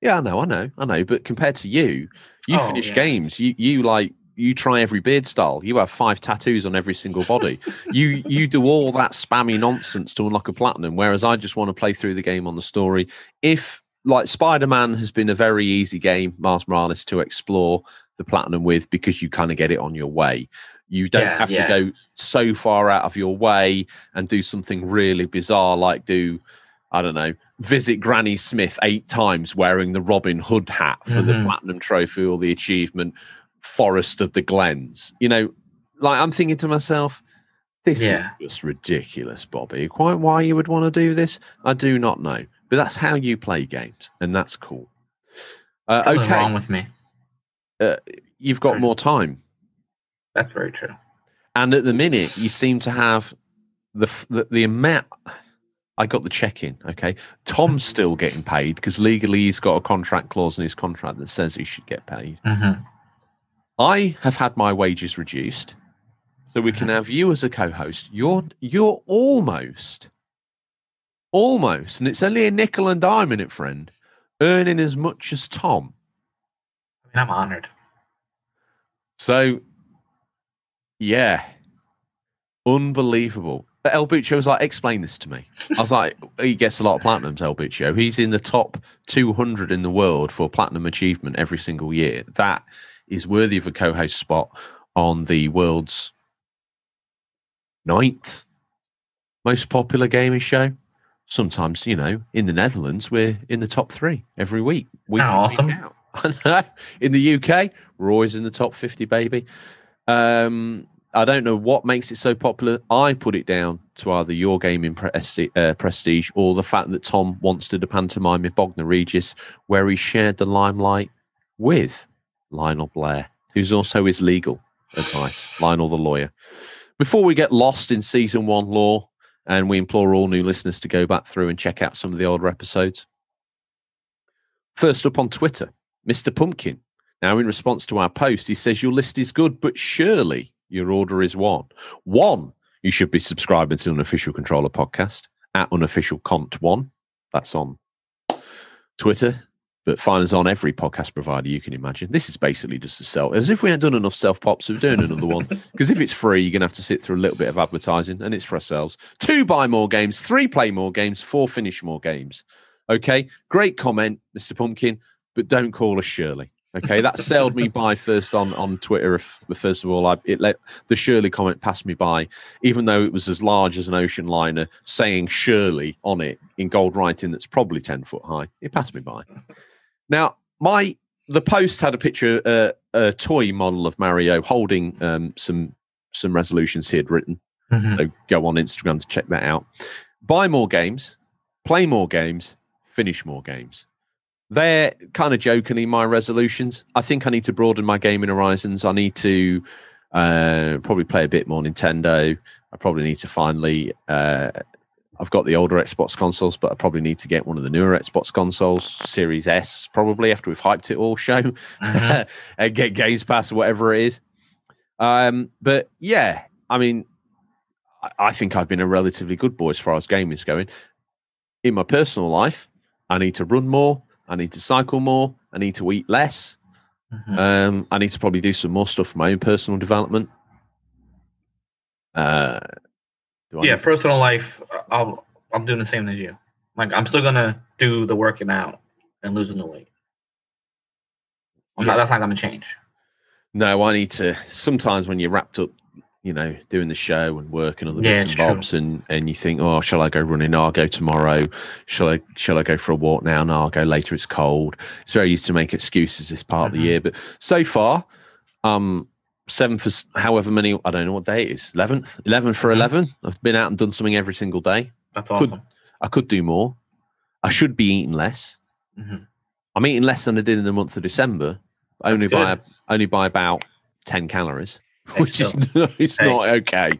Yeah, I know, I know, I know. But compared to you, you Oh, finish yeah. games. You you like you try every beard style. You have five tattoos on every single body. you you do all that spammy nonsense to unlock a platinum. Whereas I just want to play through the game on the story. If like Spider Man has been a very easy game, Miles Morales to explore the platinum with because you kind of get it on your way. You don't Yeah, have yeah. to go so far out of your way and do something really bizarre like do I don't know, visit Granny Smith eight times wearing the Robin Hood hat for the Mhm. platinum trophy or the achievement Forest of the Glens. You know, like I'm thinking to myself, this Yeah. is just ridiculous, Bobby. Quite why you would want to do this, I do not know. But that's how you play games, and that's cool. Uh, okay, wrong with me. you've got more time, That's very true. and at the minute you seem to have the the, the amount. I got the check in. Okay, Tom's still getting paid because legally he's got a contract clause in his contract that says he should get paid. hmm I have had my wages reduced, so we can mm-hmm. have you as a co-host. You're you're almost, almost, and it's only a nickel and dime in it, friend, earning as much as Tom. I mean, I'm honored. So, yeah, unbelievable. But El Buccio was like, explain this to me. I was like, [laughs] he gets a lot of platinums, El Buccio. He's in the top 200 in the world for platinum achievement every single year. That is worthy of a co host spot on the world's ninth most popular gaming show. Sometimes, you know, in the Netherlands, we're in the top three every week. week in, week awesome. [laughs] In the UK, we're always in the top 50, baby. Um, I don't know what makes it so popular. I put it down to either your gaming presti- uh, prestige or the fact that Tom wants to do pantomime with Bognor Regis, where he shared the limelight with Lionel Blair, who's also his legal advice, Lionel the lawyer. Before we get lost in season one lore, and we implore all new listeners to go back through and check out some of the older episodes. First up on Twitter, Mr. Pumpkin. Now, in response to our post, he says, Your list is good, but surely your order is one. One, you should be subscribing to Unofficial Controller podcast at Unofficial Cont One. That's on Twitter, but find us on every podcast provider you can imagine. This is basically just a self, as if we hadn't done enough self pops, we're doing another one. [laughs] Because if it's free, you're going to have to sit through a little bit of advertising, and it's for ourselves. Two, buy more games. Three, play more games. Four, finish more games. Okay, great comment, Mr. Pumpkin, but don't call us Shirley. Okay, that sailed me by first on on Twitter. If first of all, I it let the Shirley comment pass me by, even though it was as large as an ocean liner, saying Shirley on it in gold writing that's probably ten foot high. It passed me by. Now, my the post had a picture, uh, a toy model of Mario holding um, some some resolutions he had written. Mhm. So go on Instagram to check that out. Buy more games, play more games, finish more games. They're kind of jokingly my resolutions. I think I need to broaden my gaming horizons. I need to uh, probably play a bit more Nintendo. I probably need to finally. Uh, I've got the older Xbox consoles, but I probably need to get one of the newer Xbox consoles, Series S, probably after we've hyped it all. Show Mhm. [laughs] and get Games Pass or whatever it is. Um, but yeah, I mean, I, I think I've been a relatively good boy as far as gaming is going. In my personal life, I need to run more. I need to cycle more. I need to eat less. Mhm. Um, I need to probably do some more stuff for my own personal development. Uh, do I yeah, to- personal life. I'll I'm doing the same as you. Like I'm still gonna do the working out and losing the weight. I'm not, that's not gonna change. No, I need to. Sometimes when you're wrapped up, you know, doing the show and work and other Yeah, bits it's and true. bobs, and and you think, oh, shall I go running? No, I'll go tomorrow. Shall I? Shall I go for a walk now? No, I'll go later. It's cold. It's very easy to make excuses this part of Mhm. the year, but so far, um, seven for however many. I don't know what day it is. Eleventh, eleven for eleven. I've been out and done something every single day. That's Could- awesome. I could do more. I should be eating less. Mhm. I'm eating less than I did in the month of December, only by only by about ten calories, [laughs] Hey, which is still, [laughs] it's Hey. not okay.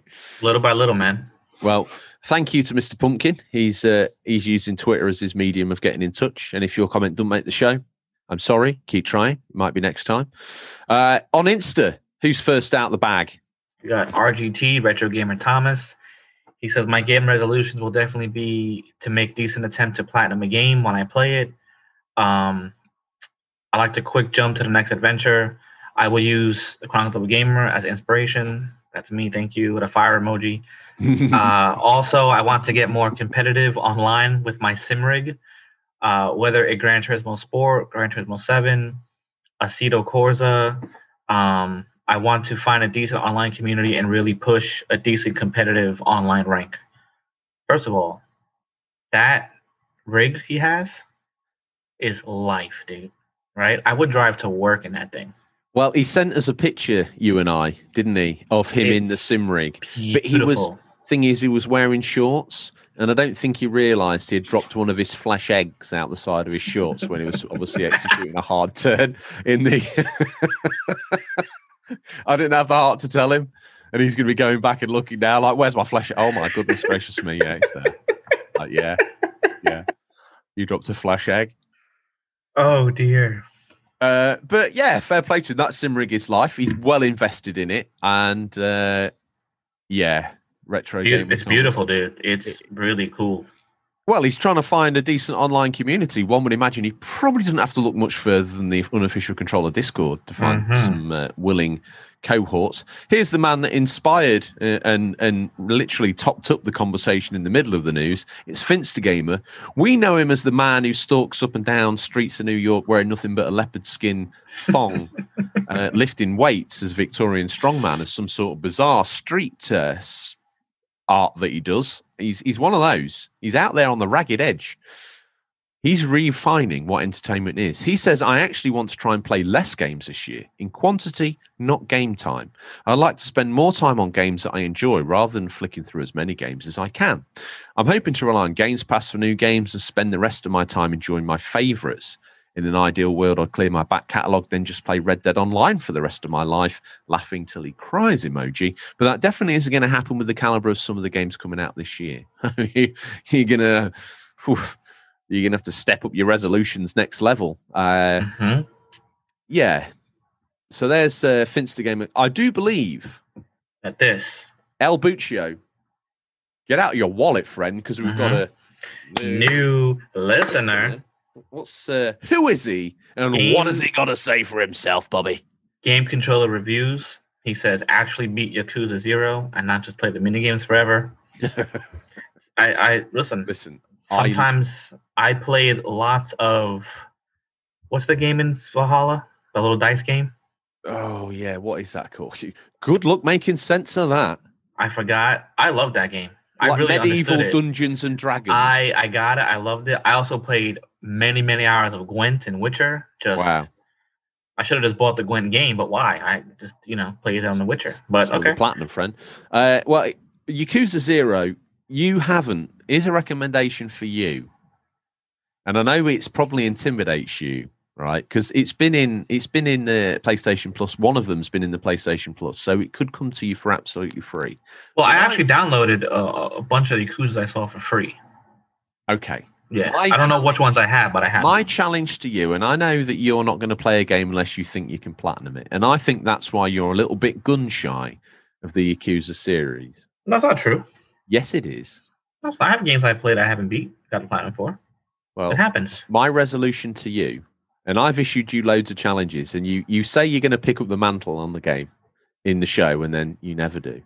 little by little, man. Well, thank you to Mr. Pumpkin. He's uh, he's using Twitter as his medium of getting in touch. And if your comment doesn't make the show, I'm sorry. Keep trying. Might be next time. Uh, on Insta, who's first out the bag? We got RGT Retro Gamer Thomas. He says my game resolutions will definitely be to make decent attempt to platinum a game when I play it. Um, I like to quick jump to the next adventure. I will use the Chronicles of a Gamer as inspiration. That's me. Thank you with a fire emoji. [laughs] uh, also, I want to get more competitive online with my sim rig, uh, whether it Gran Turismo Sport, Gran Turismo 7, Assetto Corsa. Um, I want to find a decent online community and really push a decent competitive online rank. First of all, that rig he has is life, dude. Right? I would drive to work in that thing. well, he sent us a picture, you and I, didn't he, of him in the sim rig. But he was- Thing is, he was wearing shorts. And I don't think he realised he had dropped one of his flesh eggs out the side of his shorts when he was obviously executing a hard turn in the. [laughs] I didn't have the heart to tell him, and he's going to be going back and looking now, like, "Where's my flesh?" Oh my goodness gracious me! Yeah, it's there. Like, yeah, yeah. You dropped a flesh egg. Oh dear. Uh, but yeah, fair play to him. That Simrig is life. He's well invested in it, and uh, yeah, retro Beau- game. It's beautiful, dude. It's really cool. Well, he's trying to find a decent online community. One would imagine he probably doesn't have to look much further than the unofficial controller Discord to find Mhm. some uh, willing cohorts. Here's the man that inspired uh, and and literally topped up the conversation in the middle of the news. It's Finster Gamer. We know him as the man who stalks up and down streets of New York wearing nothing but a leopard skin thong, [laughs] uh, lifting weights as Victorian strongman, as some sort of bizarre street uh, s- art that he does. He's he's one of those. He's out there on the ragged edge. He's refining what entertainment is. He says, I actually want to try and play less games this year in quantity, not game time. I'd like to spend more time on games that I enjoy rather than flicking through as many games as I can. I'm hoping to rely on Games Pass for new games and spend the rest of my time enjoying my favorites. In an ideal world, I'd clear my back catalogue, then just play Red Dead Online for the rest of my life, laughing till he cries emoji. But that definitely isn't going to happen with the caliber of some of the games coming out this year. [laughs] You're going to you're gonna have to step up your resolutions next level. Uh, Mhm. yeah. So there's uh, Finster Gamer. I do believe At this, El Buccio. Get out your wallet, friend, because we've got a Mm-hmm. new listener, What's uh, who is he, and what has he got to say for himself, Bobby? Game Controller Reviews. He says, actually beat Yakuza Zero and not just play the mini games forever. [laughs] I, I listen. Listen, I Sometimes I, played lots of what's the game in Valhalla? The little dice game. oh yeah, what is that called? [laughs] Good luck making sense of that. I forgot. I love that game. I Like really medieval. Dungeons and Dragons. I I got it. I loved it. I also played many many hours of Gwent and Witcher. Just wow. I should have just bought the Gwent game, but why? I just you know played it on the Witcher. But So okay, platinum friend. Uh, well, Yakuza Zero, you haven't. Is a recommendation for you, and I know it's probably intimidates you, right? Because it's been in it's been in the PlayStation Plus. One of them's been in the PlayStation Plus, so it could come to you for absolutely free. well I actually downloaded a, a bunch of the Yakuza I saw for free. Okay. Yeah, My I don't know which ones I have, but I have. My them. challenge to you, and I know that you're not going to play a game unless you think you can platinum it, and I think that's why you're a little bit gun shy of the Yakuza series. That's not true. Yes, it is. I have games I played I haven't beat. Got the platinum for. Well, It happens. my resolution to you, and I've issued you loads of challenges, and you you say you're going to pick up the mantle on the game in the show, and then you never do.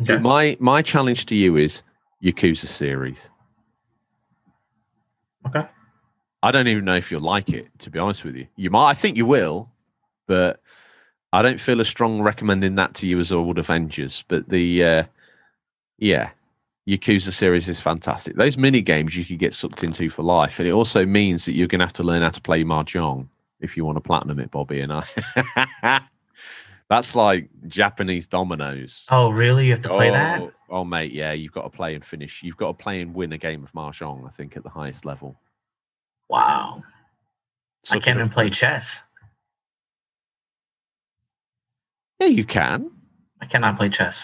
Okay. My my challenge to you is Yakuza series. Okay. I don't even know if you'll like it, to be honest with you. You might, I think you will, but I don't feel as strong recommending that to you as I would Avengers. But the, uh, yeah, Yakuza series is fantastic. Those mini games you could get sucked into for life, and it also means that you're going to have to learn how to play mahjong if you want to platinum it, Bobby. And I, [laughs] that's like Japanese dominoes. Oh really? You have to play that? Oh, oh, mate, yeah, you've got to play and finish. You've got to play and win a game of mahjong. I think at the highest level. Wow. I Suck it can't even play chess. Yeah, you can. I cannot play chess.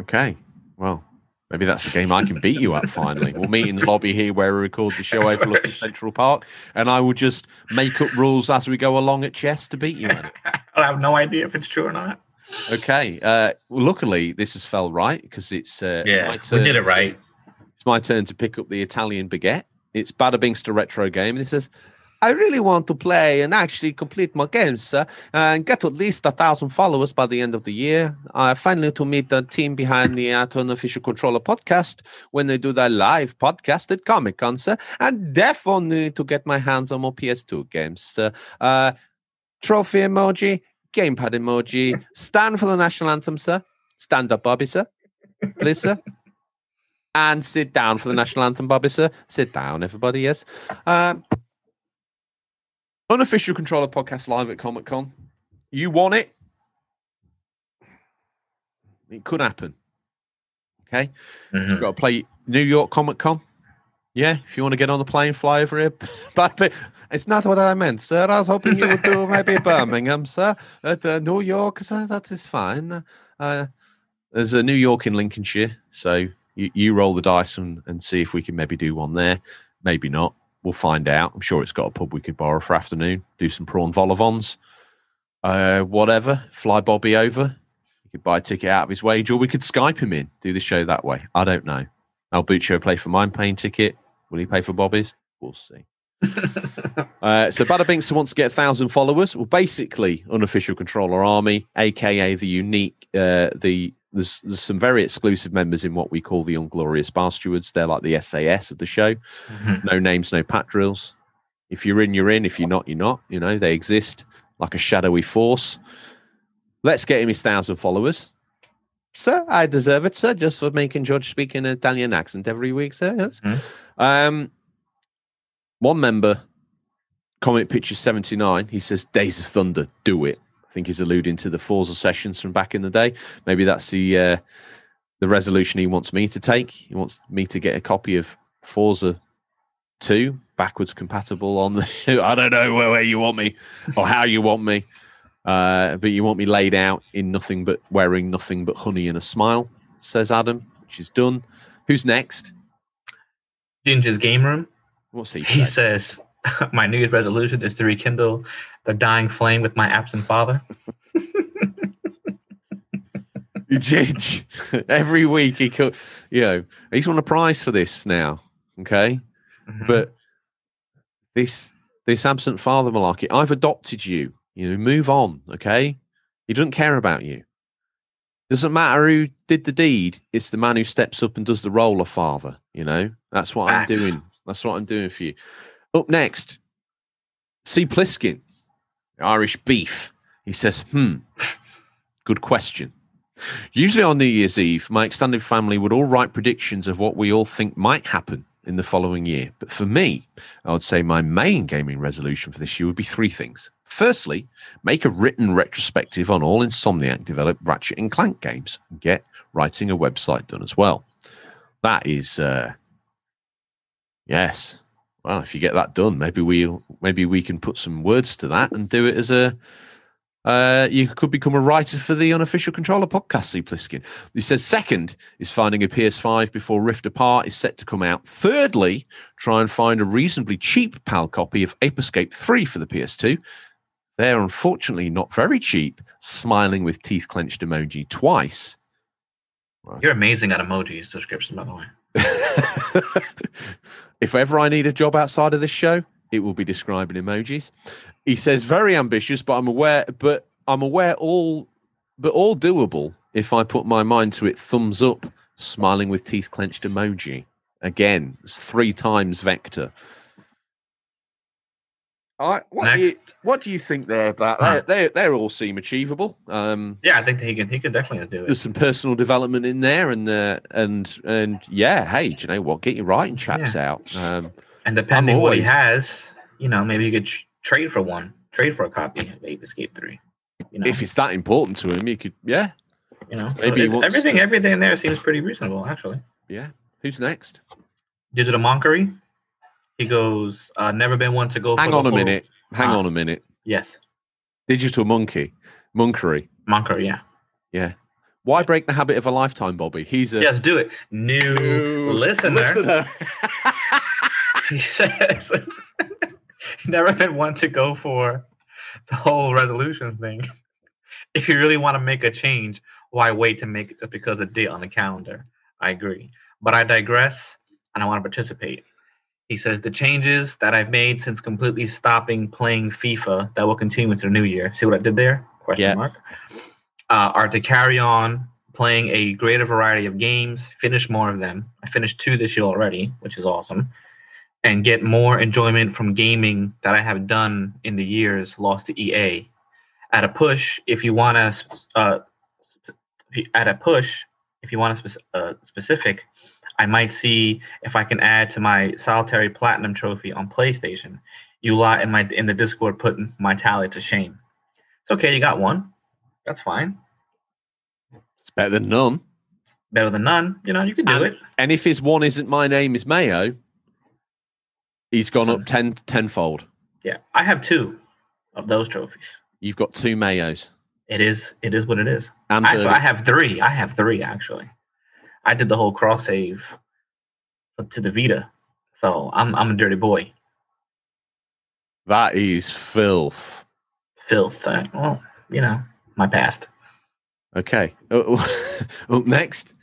Okay. Well, maybe that's a game I can beat you at finally. We'll meet in the lobby here where we record the show overlooking Central Park, and I will just make up rules as we go along at chess to beat you at. [laughs] I have no idea if it's true or not. Okay. Uh, well, luckily, this has fell right because it's uh, Yeah, my we did it to- right. It's my turn to pick up the Italian baguette. It's Bada Bing's to retro game, This it says, "I really want to play and actually complete my games uh, and get at least a thousand followers by the end of the year. I finally to meet the team behind the uh, Official Controller podcast when they do their live podcast at Comic Con, sir, and definitely to get my hands on more PS2 games. Uh, trophy emoji, gamepad emoji, stand for the national anthem, sir. Stand up, Bobby, sir. Please, sir and sit down for the national anthem, Bobby, sir. Sit down, everybody, yes. Um, unofficial controller podcast live at Comic Con. You want it? It could happen. Okay. Mhm. You've got to play New York Comic Con. Yeah, if you want to get on the plane, fly over here. [laughs] But but it's not what I meant, sir. I was hoping you would do [laughs] maybe Birmingham, sir. At uh, New York, sir, that is fine. Uh, there's a New York in Lincolnshire, so you, you roll the dice and, and see if we can maybe do one there. Maybe not. We'll find out. I'm sure it's got a pub we could borrow for afternoon. Do some prawn vol-au-vents. Uh, whatever. Fly Bobby over. You could buy a ticket out of his wage, or we could Skype him in. Do the show that way. I don't know. I'll butcher El Buccio play for mine paying ticket. Will he pay for Bobby's? We'll see. [laughs] Uh, so Bada Binks wants to get a thousand followers. Well, basically, unofficial controller army, aka the unique, uh, the there's there's some very exclusive members in what we call the Unglorious Bar Stewards. They're like the SAS of the show. Mhm. No names, no pat drills. If you're in, you're in. If you're not, you're not. You know they exist like a shadowy force. Let's get him his thousand followers. Sir, I deserve it, sir, just for making George speak in an Italian accent every week, sir. Mhm. Um, One member, Comic Picture 79, he says, Days of Thunder, do it. I think he's alluding to the Forza sessions from back in the day. Maybe that's the uh, the resolution he wants me to take. He wants me to get a copy of Forza 2 backwards compatible on the. [laughs] I don't know where, where you want me or how you want me. Uh, but you want me laid out in nothing but wearing nothing but honey and a smile, says Adam, which is done. Who's next? Ginger's game room. What's he? He say? says, [laughs] "My New Year's resolution is to rekindle the dying flame with my absent father." [laughs] Every week he could, you know, he's won a prize for this now. Okay, Mhm. but this this absent father malarkey, I've adopted you. You know, move on. Okay, he doesn't care about you. Doesn't matter who did the deed. It's the man who steps up and does the role of father. You know, that's what Facts. I'm doing. That's what I'm doing for you. Up next, C. Pliskin, Irish beef. He says, "Hmm, good question." Usually on New Year's Eve, my extended family would all write predictions of what we all think might happen in the following year. But for me, I would say my main gaming resolution for this year would be three things. Firstly, make a written retrospective on all Insomniac developed Ratchet and Clank games and get writing a website done as well. That is, uh, yes. Well, if you get that done, maybe we maybe we can put some words to that and do it as a uh, you could become a writer for the unofficial controller podcast, C. Pliskin. He says second is finding a PS5 before Rift Apart is set to come out. Thirdly, try and find a reasonably cheap PAL copy of Ape Escape 3 for the PS2. They're unfortunately not very cheap, smiling with teeth clenched emoji twice. You're amazing at emojis description, by the way. [laughs] if ever I need a job outside of this show, it will be describing emojis. He says very ambitious, but I'm aware, but I'm aware all, but all doable if I put my mind to it. Thumbs up, smiling with teeth clenched emoji. Again, it's three times vector. I, what, do you, what do you think there about Huh. they, they, all seem achievable. Um, Yeah, I think he can. He could definitely do it. there's some personal development in there, and uh, and and yeah, hey, do you know what? Get your writing chaps out. Um, And depending what he has, you know, maybe you could tr- trade for one. Trade for a copy of Ape Escape Three. You know, if it's that important to him, you could, yeah, you know, maybe he wants everything. to- Everything there seems pretty reasonable, actually. yeah. Who's next? Digital Monkery. He goes, uh, never been one to go. Hang on a minute. Hang Ah. on a minute. Yes, Digital monkey, monkery. Monkery. Yeah. Yeah. Why break the habit of a lifetime, Bobby? He's a Yes, do it. New Ooh, listener. He says, [laughs] [laughs] never been one to go for the whole resolution thing. If you really want to make a change, why wait to make it because a date on the calendar? I agree. But I digress and I want to participate. He says the changes that I've made since completely stopping playing FIFA that will continue into the new year. See what I did there? Question Yeah. mark. Uh, are to carry on playing a greater variety of games, finish more of them. I finished two this year already, which is awesome, and get more enjoyment from gaming that I have done in the years lost to EA. At a push, if you want to, uh, at a push, if you want a spec- uh, specific, I might see if I can add to my solitary platinum trophy on PlayStation. You lot in my in the Discord putting my tally to shame. It's okay, you got one. That's fine. It's better than none. Better than none. You know, you can do And- it. And if his one isn't my name is Mayo, he's gone So- up ten tenfold. Yeah, I have two of those trophies. You've got two Mayos. It is. It is what it is. I, I have three. I have three actually. I did the whole cross save to the Vita, so I'm I'm a dirty boy. that is filth. Filth. Uh, well, you know, my past. Okay. [laughs] Up next,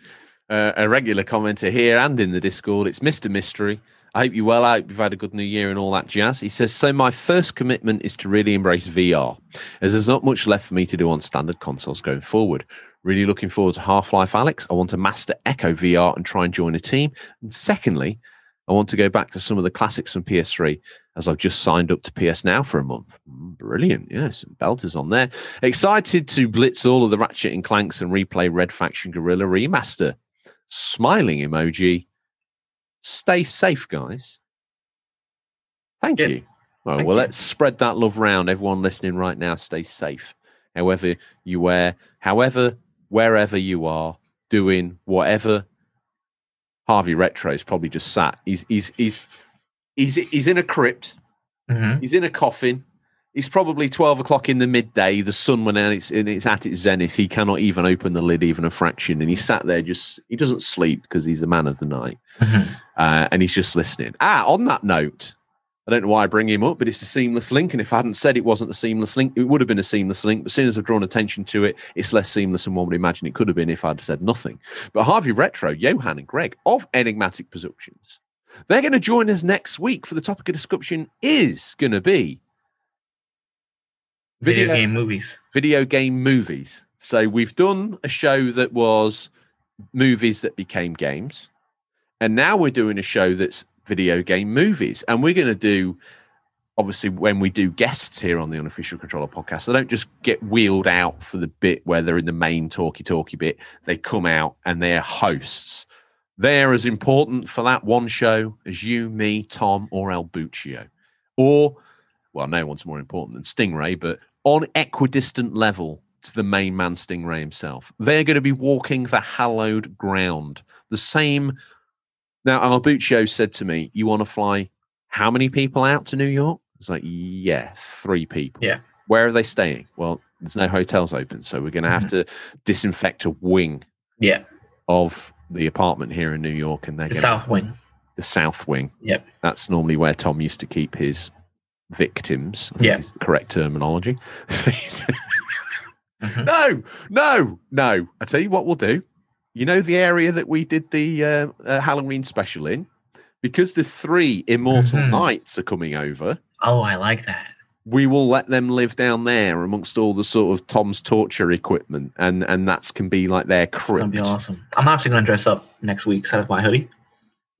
uh, a regular commenter here and in the Discord. It's Mr. Mystery. I hope you're well. I hope you've had a good new year and all that jazz. He says, So, my first commitment is to really embrace VR, as there's not much left for me to do on standard consoles going forward. Really looking forward to Half Life Alyx. I want to master Echo VR and try and join a team. And secondly, I want to go back to some of the classics from PS3 as I've just signed up to PS Now for a month. Mm, Brilliant. Yes, some belters on there. Excited to blitz all of the Ratchet and Clanks and replay Red Faction Guerrilla Remaster. Smiling emoji. Stay safe, guys. Thank Yeah. you. Well, Thank well, you. let's spread that love round. Everyone listening right now, stay safe. However you wear, however, wherever you are, doing whatever. Harvey Retro's probably just sat. He's he's he's he's he's in a crypt. hmm He's in a coffin. It's probably twelve o'clock in the midday. The sun when it's and it's at its zenith. He cannot even open the lid even a fraction, and he sat there just. He doesn't sleep because he's a man of the night hmm uh, and he's just listening. Ah, on that note, I don't know why I bring him up, but it's a seamless link. And if I hadn't said it wasn't a seamless link, it would have been a seamless link. But as soon as I've drawn attention to it, it's less seamless than one would imagine it could have been if I'd said nothing. But Harvey Retro, Johan, and Greg of Enigmatic Productions, they're going to join us next week for the topic of discussion is going to be Video, game movies. video game movies. So we've done a show that was movies that became games, and now we're doing a show that's video game movies. And we're going to do, obviously, when we do guests here on the Unofficial Controller podcast, they don't just get wheeled out for the bit where they're in the main talky talky bit. They come out and they're hosts. They're as important for that one show as you, me, Tom, or El Buccio. Or, well, no one's more important than Stingray, but on equidistant level to the main man Stingray himself. They're going to be walking the hallowed ground. The same. Now, El Buccio said to me, You want to fly how many people out to New York? It's like, Yeah, three people. Yeah. Where are they staying? Well, there's no hotels open. So we're going to have to disinfect a wing Yeah, of the apartment here in New York. And they're the South Wing. the South Wing. Yep. That's normally where Tom used to keep his victims. I think Yeah. is the correct terminology. [laughs] Mhm. no, no, no. I tell you what we'll do. You know the area that we did the uh, uh, Halloween special in? Because the three immortal Mhm. knights are coming over, Oh, I like that. we will let them live down there amongst all the sort of Tom's torture equipment, and and that's can be like their crypt. be awesome. I'm actually gonna dress up next week. Set up my hoodie.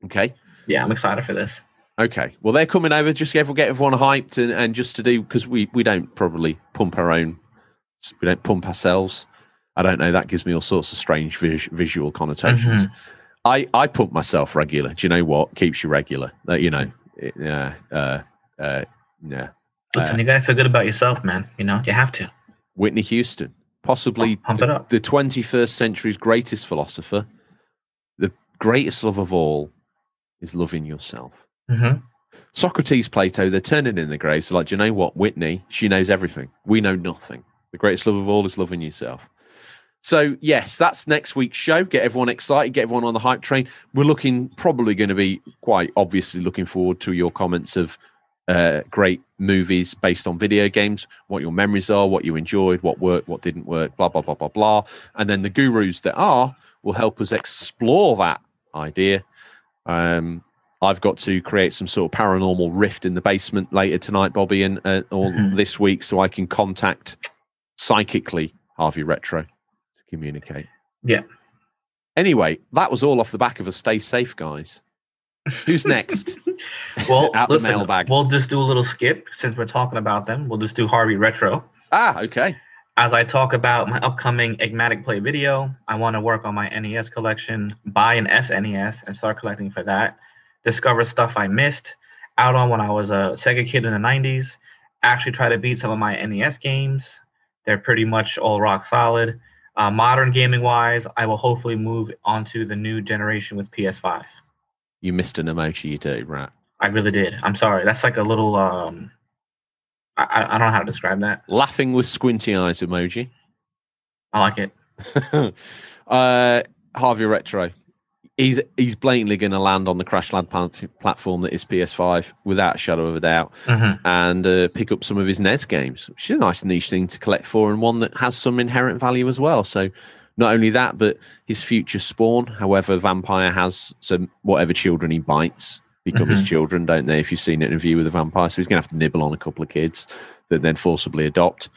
Okay. Yeah, I'm excited for this. Okay. Well, they're coming over just to get get everyone hyped and, and just to do because we we don't probably pump our own, we don't pump ourselves. I don't know. That gives me all sorts of strange vis- visual connotations. I I pump myself regular. Do you know what keeps you regular? Uh, you know, yeah, uh, uh, yeah. Listen, Uh, you gotta feel good about yourself, man. You know, you have to. Whitney Houston, possibly Pump the, the 21st century's greatest philosopher. The greatest love of all is loving yourself. hmm Socrates, Plato, they're turning in the graves. They're like, do you know what? Whitney, she knows everything. We know nothing. The greatest love of all is loving yourself. So, yes, that's next week's show. Get everyone excited, get everyone on the hype train. We're looking, probably going to be quite obviously looking forward to your comments of uh, great movies based on video games, what your memories are, what you enjoyed, what worked, what didn't work, blah, blah, blah, blah, blah. And then the gurus that are will help us explore that idea. Um, I've got to create some sort of paranormal rift in the basement later tonight, Bobby, and uh, or Mhm. this week, so I can contact psychically Harvey Retro communicate. Yeah. Anyway, that was all off the back of a stay safe, guys. Who's next? [laughs] Well, Out the mailbag. we'll just do a little skip since we're talking about them. We'll just do Harvey Retro. ah, okay. As I talk about my upcoming Enigmatic Play video, I want to work on my NES collection, buy an SNES, and start collecting for that. Discover stuff I missed out on when I was a Sega kid in the 90s. Actually, try to beat some of my NES games. They're pretty much all rock solid. Uh, modern gaming wise, I will hopefully move onto the new generation with PS5. You missed an emoji, you dirty rat. I really did. I'm sorry. That's like a little. um I, I I don't know how to describe that. Laughing with squinty eyes emoji. I like it. [laughs] uh, Harvey Retro. He's he's blatantly going to land on the Crash Lad platform that is PS5 without a shadow of a doubt, hmm and uh, pick up some of his NES games, which is a nice niche thing to collect for, and one that has some inherent value as well. So, not only that, but his future spawn, however, Vampire has so whatever children he bites become his Mhm. children, don't they? If you've seen Interview with a Vampire, so he's going to have to nibble on a couple of kids that then forcibly adopt.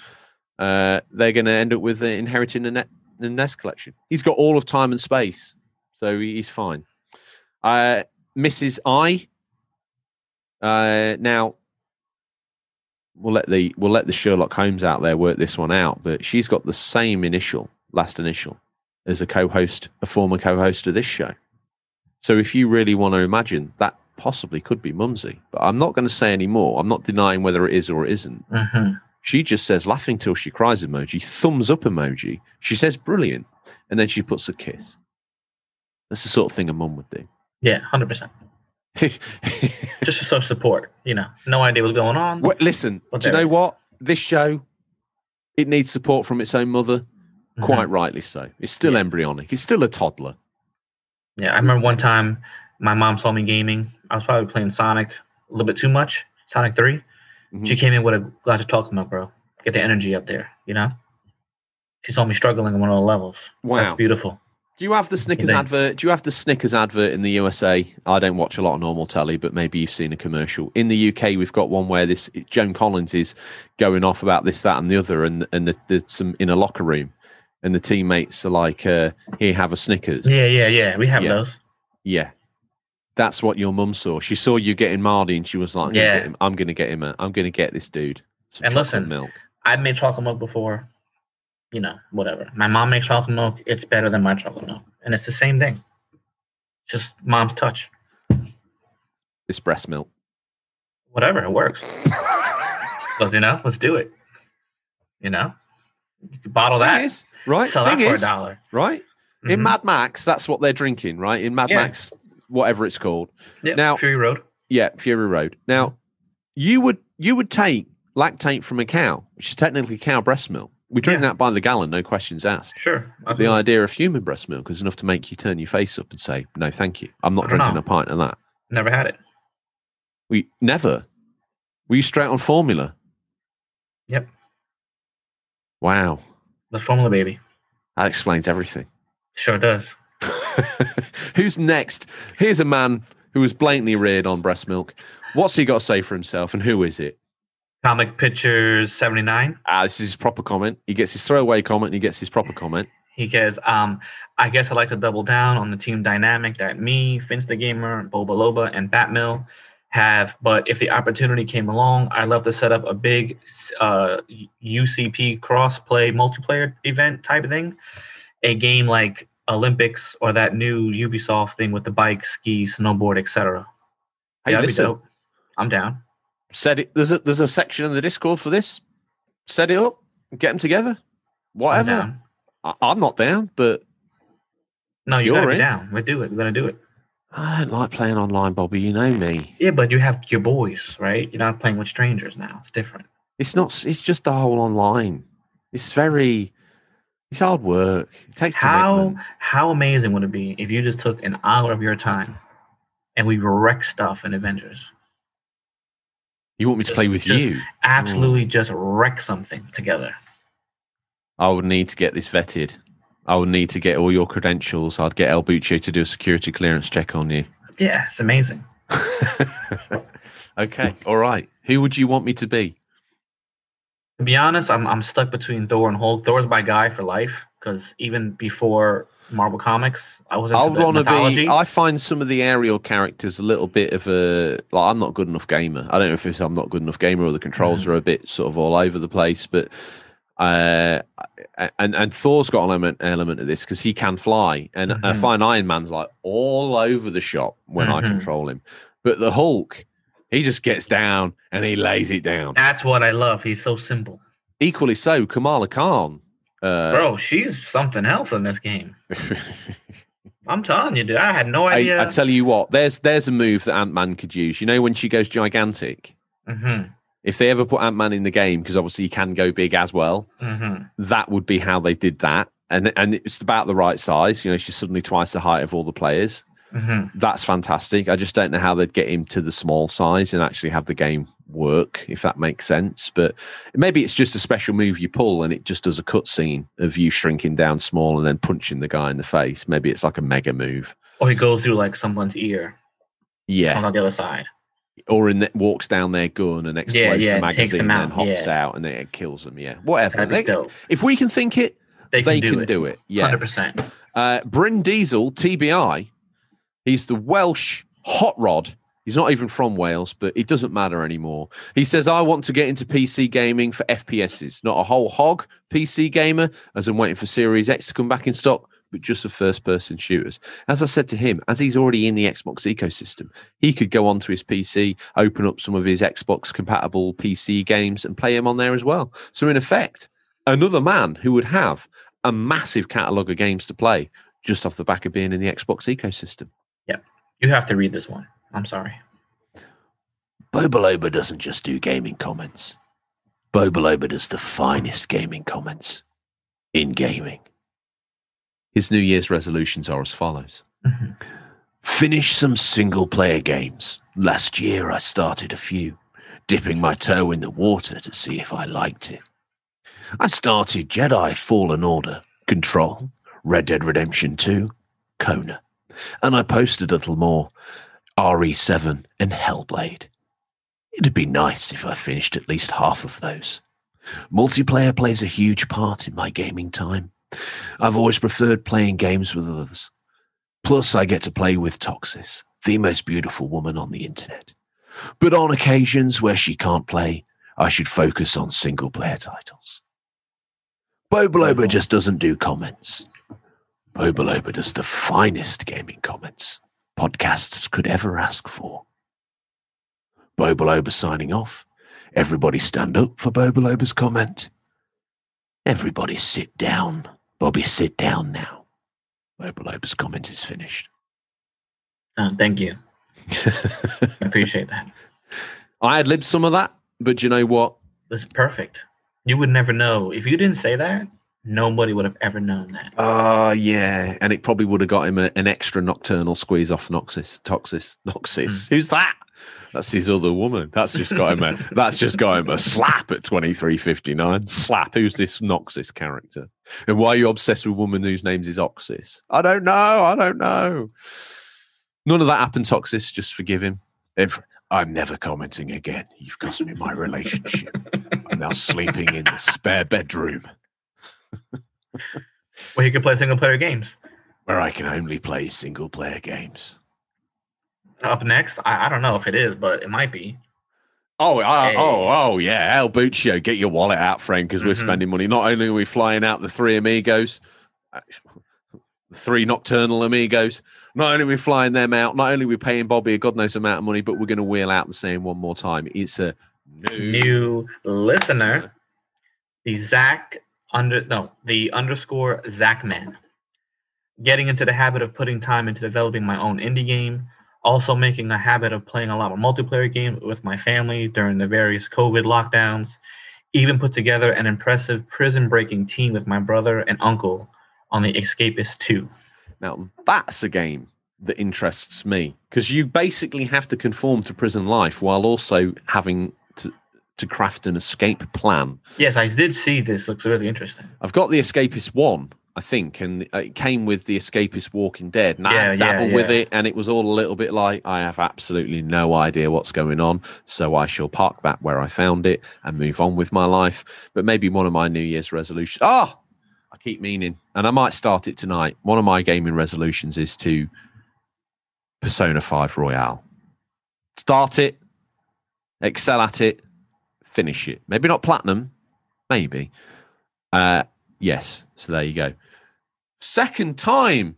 Uh, they're going to end up with uh, inheriting the, net, the NES collection. He's got all of time and space, so he's fine. Uh, Mrs. I. Uh, now, we'll let the we'll let the Sherlock Holmes out there work this one out, but she's got the same initial, last initial, as a co-host, a former co-host of this show. So if you really want to imagine that possibly could be Mumsy, but I'm not going to say any more. I'm not denying whether it is or it isn't. hmm She just says laughing till she cries emoji, thumbs up emoji. She says brilliant, and then she puts a kiss. That's the sort of thing a mum would do. Yeah, hundred percent. [laughs] Just to show support. You know, no idea what's going on. Well, listen, do you know what? This show, it needs support from its own mother. Mhm. Quite rightly so. It's still Yeah. embryonic. It's still a toddler. Yeah, I remember one time my mom saw me gaming. I was probably playing Sonic a little bit too much. Sonic 3. Mhm. She came in with a glass of chocolate milk, bro. Get the energy up there, you know? She saw me struggling in one of the levels. Wow. That's beautiful. Do you have the Snickers Then- advert? Do you have the Snickers advert in the USA? I don't watch a lot of normal telly, but maybe you've seen a commercial. In the UK, we've got one where this Joan Collins is going off about this, that, and the other, and and the, there's some in a locker room, and the teammates are like, uh, "Here, have a Snickers." Yeah, yeah, yeah. We have Yeah. those. Yeah. That's what your mum saw. She saw you getting Mardy, and she was like, "I'm gonna Yeah. get him- "I'm going to get him. A, I'm going to get this dude some And listen, milk." I've made chocolate milk before. You know, whatever. My mom makes chocolate milk. It's better than my chocolate milk. And it's the same thing. Just mom's touch. It's breast milk. Whatever. It works. [laughs] so, you know, let's do it. You know? You bottle Thing that. is, right? Sell Thing for is, a dollar. right? In Mhm. Mad Max, that's what they're drinking, right? In Mad Yeah. Max, whatever it's called. Yep, now- Fury Road. Yeah, Fury Road. Now, you would you would take lactate from a cow, which is technically cow breast milk. We drink Yeah. that by the gallon, no questions asked. Sure. But the idea of human breast milk is enough to make you turn your face up and say, "No, thank you. I'm not drinking know. a pint of that." Never had it. We never. We straight on formula. Yep. Wow, The formula baby. that explains everything. Sure does. [laughs] Who's next? Here's a man who was blatantly reared on breast milk. What's he got to say for himself, and who is it? Comic Pictures 79. Ah, this is his proper comment. He gets his throwaway comment, and he gets his proper comment. He says, um, I guess I'd like to double down on the team dynamic that me, Vince the Gamer, Boba Loba, and Batmill have. But if the opportunity came along, I'd love to set up a big uh, UCP cross-play multiplayer event type of thing. A game like Olympics or that new Ubisoft thing with the bike, ski, snowboard, etc. Hey, that'd listen. I'm down. Set it. There's a there's a section in the Discord for this. Set it up, get them together. I'm Whatever. I, I'm not down, but No, you in. down. We'll do it. We're gonna do it. I don't like playing online, Bobby. You know me. Yeah, but you have your boys, right? You're not playing with strangers now. It's different. It's not. It's just the whole online. It's very. It's hard work. It takes How commitment. how amazing would it be if you just took an hour of your time and we wreck stuff in Avengers? You want me to just- play with you? Absolutely, mm. just wreck something together. I would need to get this vetted. I would need to get all your credentials. I'd get El Buccio to do a security clearance check on you. Yeah, it's amazing. [laughs] okay, all right. Who would you want me to be? To be honest, I'm I'm stuck between Thor and Hulk. Thor's my guy for life because even before Marvel Comics, I was I want to be. I find some of the aerial characters a little bit of a like. I'm not good enough gamer. I don't know if it's I'm not good enough gamer or the controls Mm-hmm. are a bit sort of all over the place. But uh, and and Thor's got an element element of this because he can fly, and I Mhm. find Iron Man's like all over the shop when I Mhm. control him. But the Hulk, he just gets down and he lays it down. That's what I love. He's so simple, Equally so, Kamala Khan. Uh, bro. She's something else in this game. I'm telling you, dude. I had no idea. I tell you what, there's there's a move that Ant Man could use. You know when she goes gigantic. hmm If they ever put Ant Man in the game, because obviously he can go big as well, hmm that would be how they did that. And and it's about the right size. You know, she's suddenly twice the height of all the players. Hmm That's fantastic. I just don't know how they'd get him to the small size and actually have the game work, if that makes sense. But maybe it's just a special move you pull and it just does a cutscene of you shrinking down small and then punching the guy in the face. Maybe it's like a mega move. Or he goes through like someone's ear Yeah. on the other side. or in the, walks down their gun and explodes yeah, the magazine and then hops yeah. out and then it kills them. Yeah, whatever. They- if we can think it, They they, can, do, can it. do it. Yeah. Hundred percent. Uh, Bryn Diesel, TBI. He's the Welsh hot rod. He's not even from Wales, but it doesn't matter anymore. He says, I want to get into PC gaming for FPSs, not a whole hog PC gamer, as I'm waiting for Series X to come back in stock, but just for first person shooters. As I said to him, as he's already in the Xbox ecosystem, he could go onto his PC, open up some of his Xbox compatible PC games and play them on there as well. So, in effect, another man who would have a massive catalogue of games to play just off the back of being in the Xbox ecosystem. You have to read this one. I'm sorry. Bobaloba doesn't just do gaming comments. Bobaloba does the finest gaming comments in gaming. His New Year's resolutions are as follows Mhm. Finish some single player games. Last year I started a few, dipping my toe in the water to see if I liked it. I started Jedi Fallen Order, Control, Red Dead Redemption 2, Kona, and I posted a little more RE7 and Hellblade. It'd be nice if I finished at least half of those. Multiplayer plays a huge part in my gaming time. I've always preferred playing games with others. Plus, I get to play with Toxis, the most beautiful woman on the internet. But on occasions where she can't play, I should focus on single player titles. Bobaloba just doesn't do comments. Bobaloba does the finest gaming comments podcasts could ever ask for. Bobaloba signing off. Everybody stand up for Bobaloba's comment. Everybody sit down. Bobby, sit down now. Bobaloba's comment is finished. Uh, thank you. I appreciate that. [laughs] I had libbed some of that, but you know what? This is perfect. You would never know. If you didn't say that, nobody would have ever known that. Oh, yeah. And it probably would have got him a, an extra nocturnal squeeze off Noxus. Toxis. Noxus. Hmm. Who's that? That's his other woman. That's just got him a [laughs] that's just got him a slap at 2359. Slap. Who's this Noxus character? And why are you obsessed with a woman whose name is Oxus? I don't know. I don't know. None of that happened, Toxis. Just forgive him. If I'm never commenting again. You've cost me my relationship. I'm now sleeping in the spare bedroom Well, you can play single player games. where I can only play single player games. Up next, I, I don't know if it is, but it might be. Oh, uh, Hey. oh, oh, yeah. El Buccio, get your wallet out, friend, because we're Mhm. spending money. Not only are we flying out the three amigos, the three nocturnal amigos, not only are we flying them out, not only are we paying Bobby a god knows amount of money, but we're going to wheel out the same one more time. It's a new, New listener, the Zach under no the underscore Zachman. Getting into the habit of putting time into developing my own indie game. Also making a habit of playing a lot of multiplayer games with my family during the various COVID lockdowns. Even put together an impressive prison breaking team with my brother and uncle on the Escapist 2. Now, that's a game that interests me because you basically have to conform to prison life while also having to, craft an escape plan. Yes, I did see this. Looks really interesting. I've got the Escapist one, I think, and it came with the Escapist Walking Dead. And I Yeah, yeah, with yeah. it, and it was all a little bit like I have absolutely no idea what's going on, so I shall park that where I found it and move on with my life. But maybe one of my New Year's resolutions. Oh, ah, I keep meaning, and I might start it tonight. One of my gaming resolutions is to Persona Five Royal. Start it, excel at it, finish it. Maybe not platinum, maybe. Uh, yes. So there you go. Second time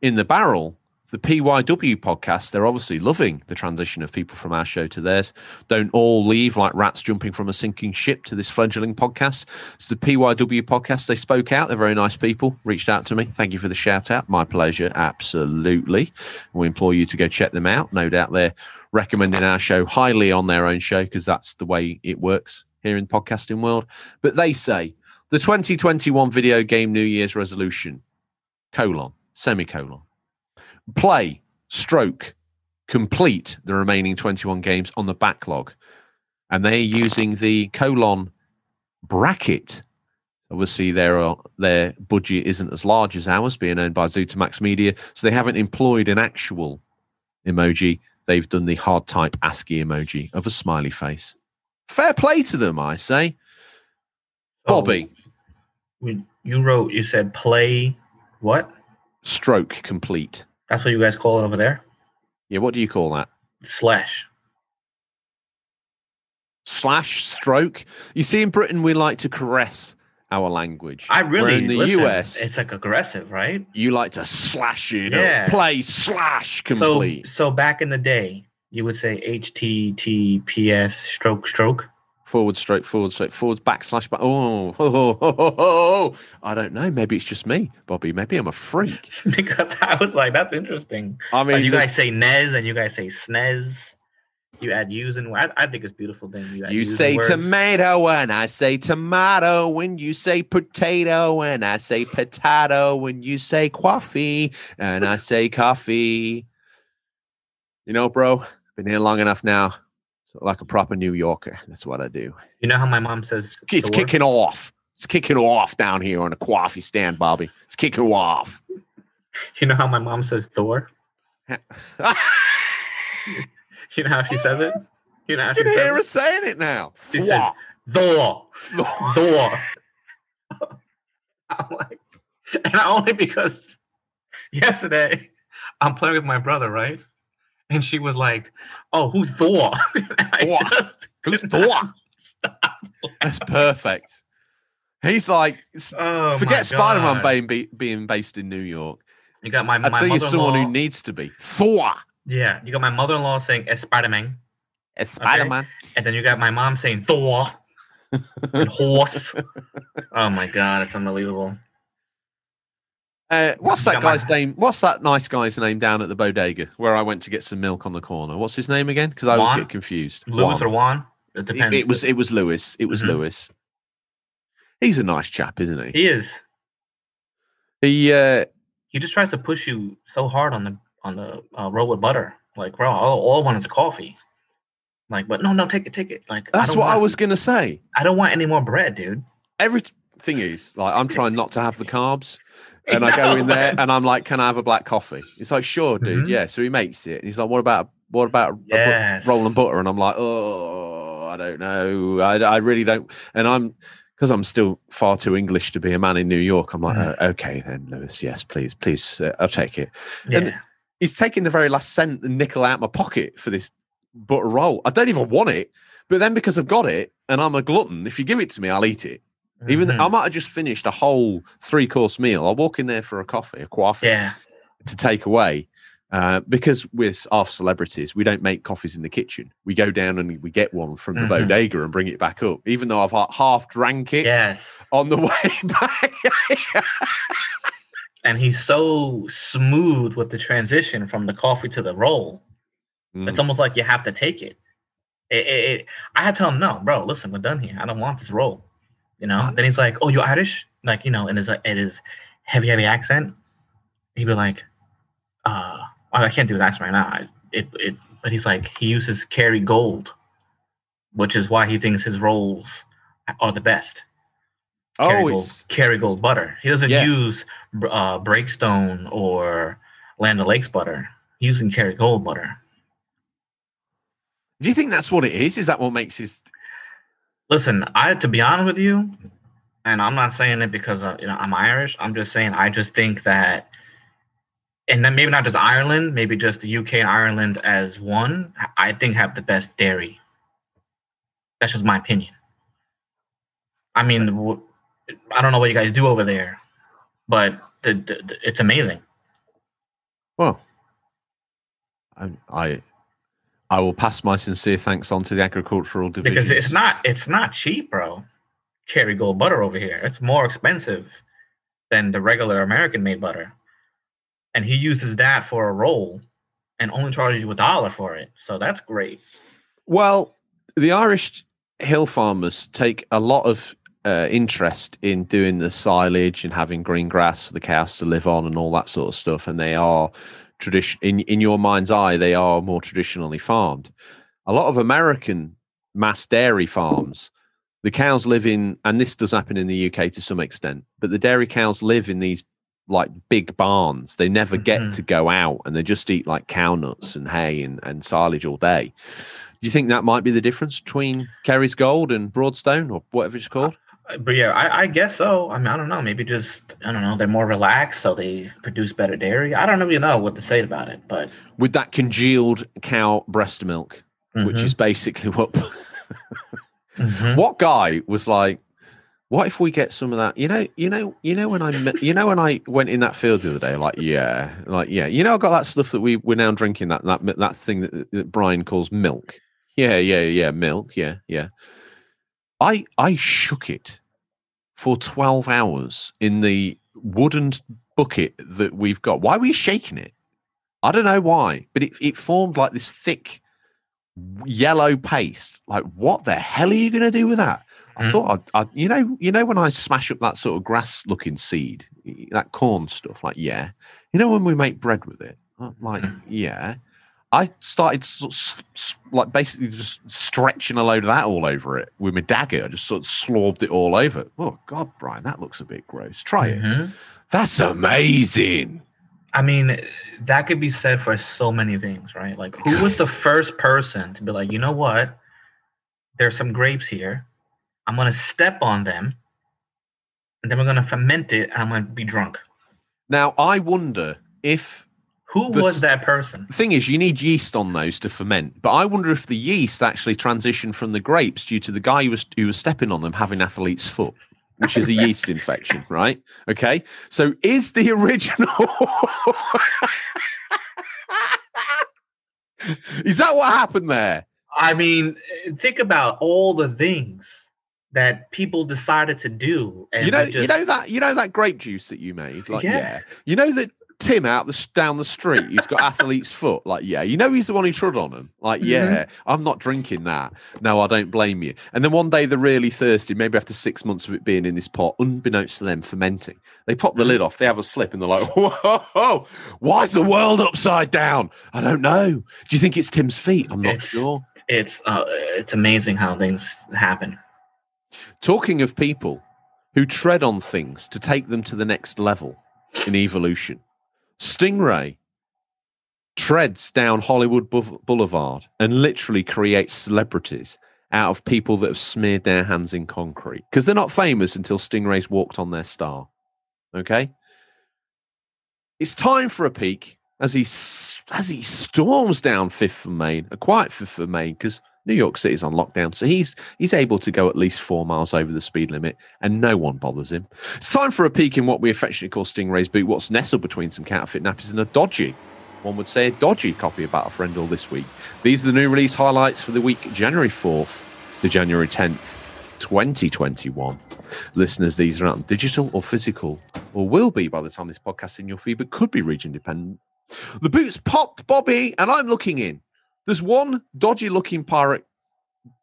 in the barrel, the PYW podcast. They're obviously loving the transition of people from our show to theirs. Don't all leave like rats jumping from a sinking ship to this fledgling podcast. It's the PYW podcast. They spoke out. They're very nice people. Reached out to me. Thank you for the shout out. My pleasure. Absolutely. We implore you to go check them out. No doubt they're recommending our show highly on their own show because that's the way it works here in podcasting world. But they say the 2021 video game New Year's resolution, colon, semicolon, play, stroke, complete the remaining 21 games on the backlog. And they're using the colon bracket. Obviously, their uh, their budget isn't as large as ours, being owned by Zutamax Media, so they haven't employed an actual emoji. They've done the hard type ASCII emoji of a smiley face. Fair play to them, I say. Oh, Bobby, we- you wrote, you said play what? stroke complete. That's what you guys call it over there? Yeah, what do you call that? Slash. Slash stroke. You see, in Britain, we like to caress our language. I really Where in the listen, US, It's like aggressive, right? you like to slash it Yeah. up, play slash complete. so back in the day, you would say HTTPS stroke stroke. forward, stroke, forward, stroke, forward, backslash, back. Oh, oh, oh, oh, oh, oh. I don't know. Maybe it's just me, Bobby. Maybe I'm a freak. [laughs] because I was like, that's interesting. I mean, Like you guys say Nez and you guys say Snez. You add U's and I, I think it's beautiful thing. You, add You say tomato and I say tomato when you say potato and I say potato when you say coffee and I say coffee. You know, bro, been here long enough now. So like a proper New Yorker. That's what I do. You know how my mom says It's kicking off. It's kicking off down here on a coffee stand, Bobby. It's kicking off. [laughs] You know how my mom says Thor? [laughs] You know how she says it? You know how I she can hear her says saying it now. She says- it? Thor. [laughs] Thor. [laughs] I'm like, and only because yesterday I'm playing with my brother, right? And she was like, "Oh, who's Thor?" [laughs] And Thor. Who's Thor? That's perfect. He's like, Oh, forget Spider Man being, be, being based in New York. You got my, I'd my say you're someone who needs to be. Thor. Yeah, you got my mother-in-law saying Spider Man, It's Spider Man. and then you got my mom saying Thor [laughs] and horse. oh my god, it's unbelievable. Uh, what's that Got my- guy's name? What's that nice guy's name down at the bodega where I went to get some milk on the corner? What's his name again? Because I always Juan? get confused. Lewis Juan. or Juan? It It, depends. it was it was Lewis. It was Mhm. Lewis. He's a nice chap, isn't he? He is. He uh, He just tries to push you so hard on the on the uh, roll with butter. Like, bro, all, all I want is a coffee. Like, but no, no, take it, take it. Like, that's don't what I was gonna say. I don't want any more bread, dude. Everything is like I'm trying not to have the carbs. [laughs] and I go in there and I'm like, "Can I have a black coffee?" It's like, "Sure, dude, Mhm. yeah." So he makes it. And he's like, "What about what about a bu- roll and butter?" And I'm like, "Oh, I don't know. I, I really don't." And I'm because I'm still far too English to be a man in New York. I'm like. "Uh, "Okay, then, Lewis. Yes, please, please, uh, I'll take it." yeah. and- He's taking the very last cent and nickel out of my pocket for this butter roll. I don't even want it, but then because I've got it and I'm a glutton, if you give it to me, I'll eat it. Even Mhm. I might have just finished a whole three course meal. I'll walk in there for a coffee, a coffee yeah, to take away. Uh, because we're half celebrities, we don't make coffees in the kitchen. We go down and we get one from the Mhm. bodega and bring it back up. Even though I've half drank it yes. on the [laughs] way back. [laughs] And he's so smooth with the transition from the coffee to the roll. Mm. It's almost like you have to take it. It, it, it- I had to tell him, no, bro, listen, we're done here. I don't want this roll. You know. Then he's like, oh, you're Irish, like you know, in his in his heavy, heavy accent. He'd be like, uh, I can't do his accent right now. I, it, it, but he's like, he uses Kerrygold, which is why he thinks his rolls are the best. Oh, Gold, it's Kerrygold butter. He doesn't Yeah. use uh, Breakstone or Land O'Lakes butter. He's using Kerrygold butter. do you think that's what it is? Is that what makes his Listen, I to be honest with you, and I'm not saying it because uh, you know I'm Irish. I'm just saying I just think that, and then maybe not just Ireland, maybe just the UK and Ireland as one. I think have the best dairy. That's just my opinion. I mean, I don't know what you guys do over there, but the- it's amazing. well? I, I I will pass my sincere thanks on to the agricultural division. because it's not it's not cheap, bro. Kerrygold butter over here. It's more expensive than the regular American made butter. And he uses that for a roll and only charges you a dollar for it. So that's great. Well, the Irish hill farmers take a lot of uh, interest in doing the silage and having green grass for the cows to live on and all that sort of stuff. And they are tradition in in your mind's eye, they are more traditionally farmed. A lot of American mass dairy farms, the cows live in, and this does happen in the UK to some extent, but the dairy cows live in these like big barns. They never get Mhm. to go out and they just eat like cow nuts and hay and, and silage all day. Do you think that might be the difference between Kerry's Gold and Broadstone or whatever it's called? But yeah, I, I guess so. I mean, I don't know. Maybe just I don't know. They're more relaxed, so they produce better dairy. I don't really know what to say about it, but With that congealed cow breast milk, which Mhm, is basically what [laughs] mhm. what guy was like, What if we get some of that? You know, you know, you know when I, met- you know when I went in that field the other day, like yeah, like yeah, you know, I got that stuff that we we're now drinking that that that thing that, that Brian calls milk. Yeah, yeah, yeah, milk. Yeah, yeah. I I shook it for twelve hours in the wooden bucket that we've got. Why were you shaking it? I don't know why, but it, it formed like this thick yellow paste. Like, what the hell are you going to do with that? I Mhm. thought, I'd, I'd, you know, you know, when I smash up that sort of grass-looking seed, that corn stuff, like, yeah, you know, when we make bread with it, I'm like, Mhm. yeah. I started sort of, like basically just stretching a load of that all over it with my dagger. I just sort of slobbed it all over. Oh God, Brian, that looks a bit gross. Try it. Mhm. That's amazing. I mean, that could be said for so many things, right? Like, who was the first person to be like, you know what? There's some grapes here. I'm gonna step on them, and then we're gonna ferment it, and I'm gonna be drunk. Now I wonder if Who The was that person? thing is you need yeast on those to ferment, but I wonder if the yeast actually transitioned from the grapes due to the guy who was who was stepping on them having athlete's foot. Which is a [laughs] yeast infection, right? Okay. So is the original [laughs] Is that what happened there? I mean, think about all the things that people decided to do, and you know, they you know that you know that grape juice that you made, like yeah. Yeah. You know that Tim out the down the street, he's got athlete's foot, like yeah. You know he's the one who trod on him, like Mhm. yeah. I'm not drinking that. No, I don't blame you. And then one day they're really thirsty, maybe after six months of it being in this pot, unbeknownst to them, fermenting. They pop the lid off, they have a slip, and they're like, [laughs] whoa, why's the world upside down? I don't know. Do you think it's Tim's feet? I'm not It's- sure. it's uh, it's amazing how things happen. Talking of people who tread on things to take them to the next level in evolution, Stingray treads down Hollywood Boulevard and literally creates celebrities out of people that have smeared their hands in concrete because they're not famous until Stingray's walked on their star. Okay? It's time for a peek as he as he storms down Fifth and Main, a uh, quiet Fifth and Main because New York City's on lockdown, so he's he's able to go at least four miles over the speed limit, and no one bothers him. It's time for a peek in what we affectionately call Stingray's boot. What's nestled between some counterfeit nappies and a dodgy, one would say a dodgy copy of Battlefriend all this week. These are the new release highlights for the week January fourth to January tenth. 2021. Listeners, these are out digital or physical, or will be by the time this podcast's in your feed, but could be region dependent. The boots popped, Bobby, and I'm looking in. There's one dodgy looking pirate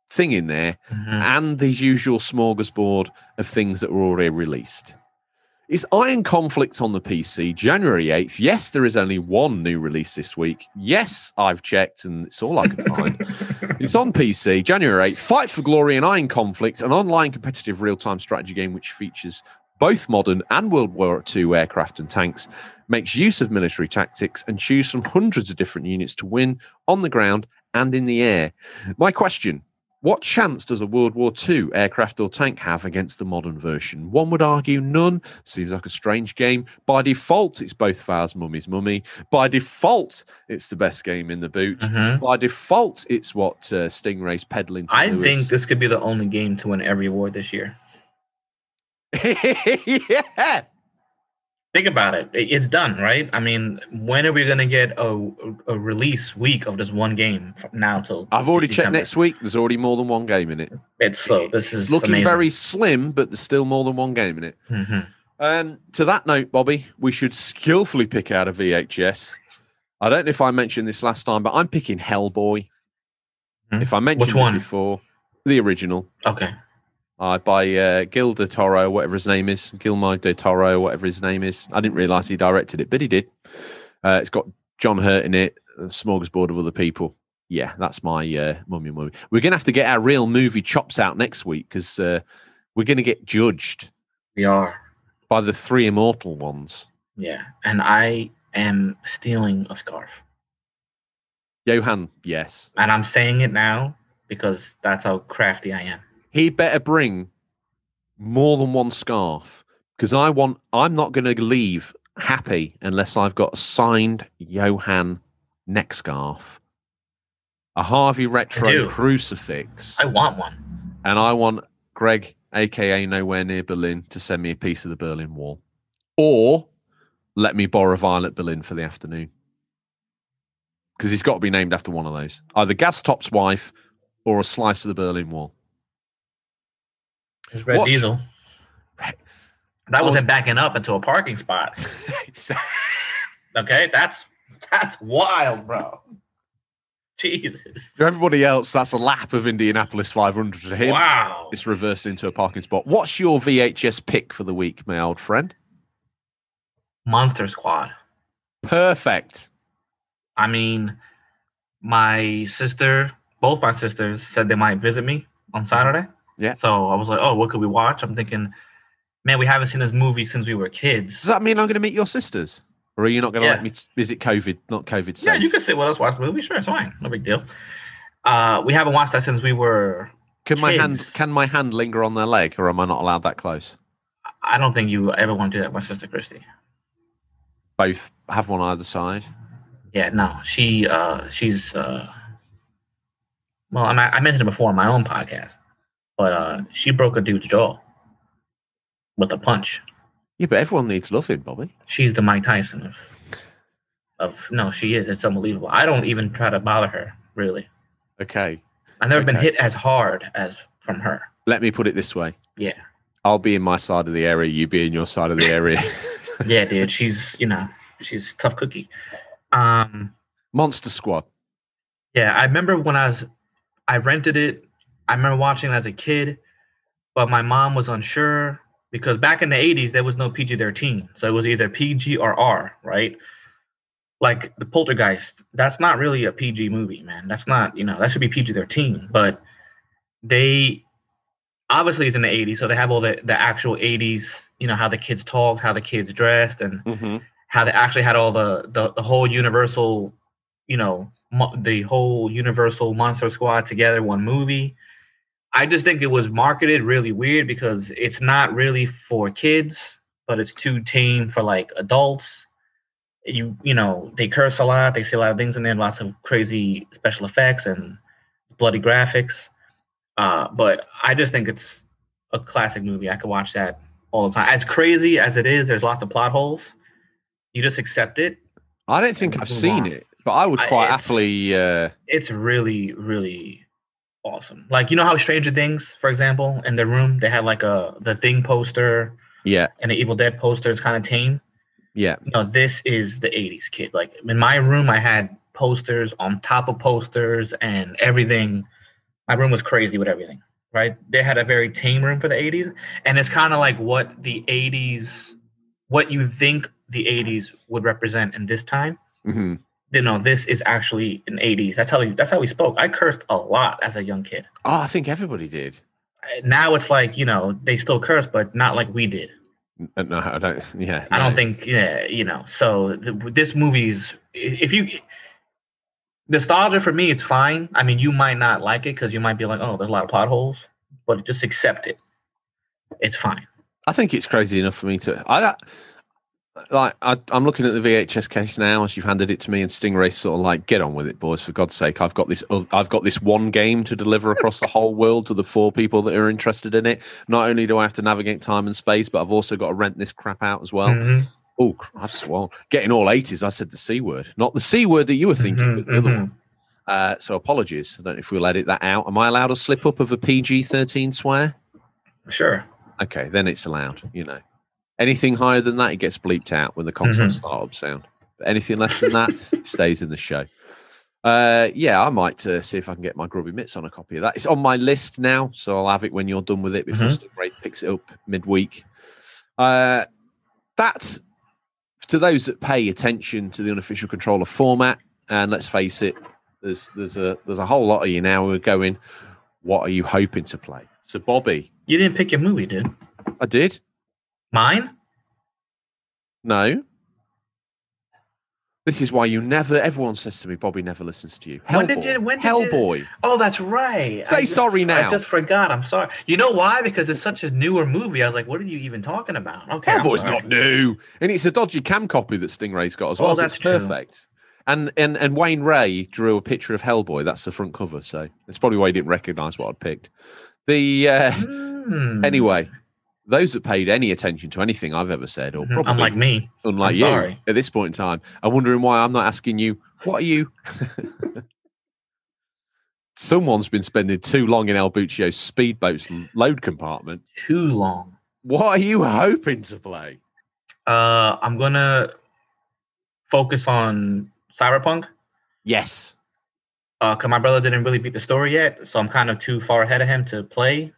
thing in there, Mhm. and the usual smorgasbord of things that were already released. Is Iron Conflict on the PC January 8th? Yes, there is only one new release this week. Yes, I've checked, and it's all I could find. [laughs] It's on PC, January 8th. Fight for Glory and Iron Conflict, an online competitive real time strategy game which features both modern and World War II aircraft and tanks, makes use of military tactics, and choose from hundreds of different units to win on the ground and in the air. My question what chance does a World War II aircraft or tank have against the modern version? One would argue none. Seems like a strange game. By default, it's both Fow's Mummy's Mummy. By default, it's the best game in the boot. Mhm. By default, it's what uh, Stingray's peddling I Lewis. think this could be the only game to win every award this year. [laughs] yeah. Think about it. It- It's done, right? I mean, when are we gonna get a, a release week of just one game from now till? I've already checked next week. There's already more than one game in it. It's so. This is It's looking amazing. very slim, but there's still more than one game in it. Mhm. Um, to that note, Bobby, we should skillfully pick out a VHS. I don't know if I mentioned this last time, but I'm picking Hellboy. Hmm. If I mentioned Which one? it before, the original. Okay. Uh, by uh, Gil de Toro, whatever his name is, Gilmore de Toro, whatever his name is. I didn't realize he directed it, but he did. Uh, it's got John Hurt in it, a smorgasbord of other people. Yeah, that's my uh, mummy movie. We're going to have to get our real movie chops out next week because uh, we're going to get judged We are. by the three immortal ones. Yeah. And I am stealing a scarf, Johan, yes. and I'm saying it now because that's how crafty I am. He better bring more than one scarf because I want. I'm not going to leave happy unless I've got a signed Johan neck scarf, a Harvey retro do. crucifix, I want one. and I want Greg aka nowhere near Berlin, to send me a piece of the Berlin Wall, or let me borrow Violet Berlin for the afternoon. Because he's got to be named after one of those, either Gastop's wife or a slice of the Berlin Wall. Red What's- Diesel. Right. That I was- wasn't backing up into a parking spot. [laughs] [laughs] Okay, that's that's wild, bro. Jesus. For everybody else, that's a lap of Indianapolis 500 to him. Wow. It's reversed into a parking spot. What's your VHS pick for the week, my old friend? Monster Squad. Perfect. I mean, my sister, both my sisters said they might visit me on Saturday. Yeah. So I was like, oh, what could we watch? I'm thinking, man, we haven't seen this movie since we were kids. Does that mean I'm going to meet your sisters? Or are you not going to Yeah. let me t- visit COVID, not COVID safe? Yeah, you can sit with us, watch the movie. Sure, it's fine. No big deal. Uh, we haven't watched that since we were. can my hand can my hand linger on their leg or am I not allowed that close? I don't think you ever want to do that with my sister Christy. Both have one either side. Yeah, no, she uh she's uh well, I, I mentioned it before on my own podcast, but uh she broke a dude's jaw with a punch. Yeah, but everyone needs loving, Bobby. She's the Mike Tyson of of no, she is. It's unbelievable. I don't even try to bother her, really. Okay. I've never been hit as hard as from her. Let me put it this way. Yeah. I'll be in my side of the area, you be in your side of the [laughs] area. Yeah, dude. She's you know, she's a tough cookie. Um Monster Squad. Yeah, I remember when I was, I rented it. I remember watching it as a kid, but my mom was unsure because back in the 80s, there was no PG 13. So it was either PG or R, right? Like the Poltergeist, that's not really a PG movie, man. That's not, you know, that should be PG 13. But they, obviously, it's in the 80s. So they have all the, the actual 80s, you know, how the kids talked, how the kids dressed, and Mm-hmm. how they actually had all the the, the whole universal you know mo- the whole universal monster squad together one movie i just think it was marketed really weird because it's not really for kids but it's too tame for like adults you you know they curse a lot they say a lot of things in there lots of crazy special effects and bloody graphics uh but i just think it's a classic movie i could watch that all the time as crazy as it is there's lots of plot holes you just accept it. I don't think I've seen on. it, but I would quite happily. Uh, It's really, really awesome. Like you know how Stranger Things, for example, in their room they had like a the Thing poster yeah, and the Evil Dead poster. It's kind of tame. yeah. No, this is the '80s kid. Like in my room, I had posters on top of posters and everything. My room was crazy with everything. Right? They had a very tame room for the '80s, and it's kind of like what the '80s, what you think the '80s would represent in this time. hmm you know, this is actually an 80s. That's how we, that's how we spoke. I cursed a lot as a young kid. Oh, I think everybody did. Now it's like, you know, they still curse, but not like we did. No, I don't. Yeah, I don't think, yeah, you know. So the, this movie's if you nostalgia for me, it's fine. I mean, you might not like it because you might be like, oh, there's a lot of plot holes, but just accept it. It's fine. I think it's crazy enough for me to. I don't. Like I, I'm looking at the VHS case now as you've handed it to me, and Stingray's sort of like, "Get on with it, boys! For God's sake, I've got this. I've got this one game to deliver across the whole world to the four people that are interested in it. Not only do I have to navigate time and space, but I've also got to rent this crap out as well. Mhm, Oh, I've swallowed. Getting all 80s. I said the c word, not the c word that you were thinking, mhm, but the other mhm. one. Uh, so apologies. I don't know if we'll edit that out. Am I allowed a slip up of a PG-13 swear? Sure. Okay, then it's allowed. You know, anything higher than that, it gets bleeped out when the console Mhm. startup sound. But anything less than that, stays in the show. Uh, yeah, I might uh, see if I can get my grubby mitts on a copy of that. It's on my list now, so I'll have it when you're done with it before Mhm. Stingray picks it up midweek. Uh, that's to those that pay attention to the unofficial controller format. And let's face it, there's there's a there's a whole lot of you now who are going. What are you hoping to play? So, Bobby, You didn't pick your movie, did? I did. Mine? No. This is why you never. Everyone says to me, Bobby never listens to you. When Hellboy. did you- when did you- Hellboy. Oh, that's right. Say just- sorry now. I just forgot. I'm sorry. You know why? Because it's such a newer movie. I was like, what are you even talking about? Okay. Hellboy's not new, and it's a dodgy cam copy that Stingray's got as well. Oh, so it's that's true. perfect. And and and Wayne Ray drew a picture of Hellboy. That's the front cover. So that's probably why he didn't recognise what I'd picked. The uh, Hmm. anyway, those that paid any attention to anything I've ever said, or Mhm. probably unlike me, unlike I'm you sorry. at this point in time, are wondering why I'm not asking you, what are you? [laughs] Someone's been spending too long in El Buccio's speedboat's load compartment. too long. What are you hoping to play? Uh, I'm gonna focus on Cyberpunk. Yes. Uh, cause my brother didn't really beat the story yet, so I'm kind of too far ahead of him to play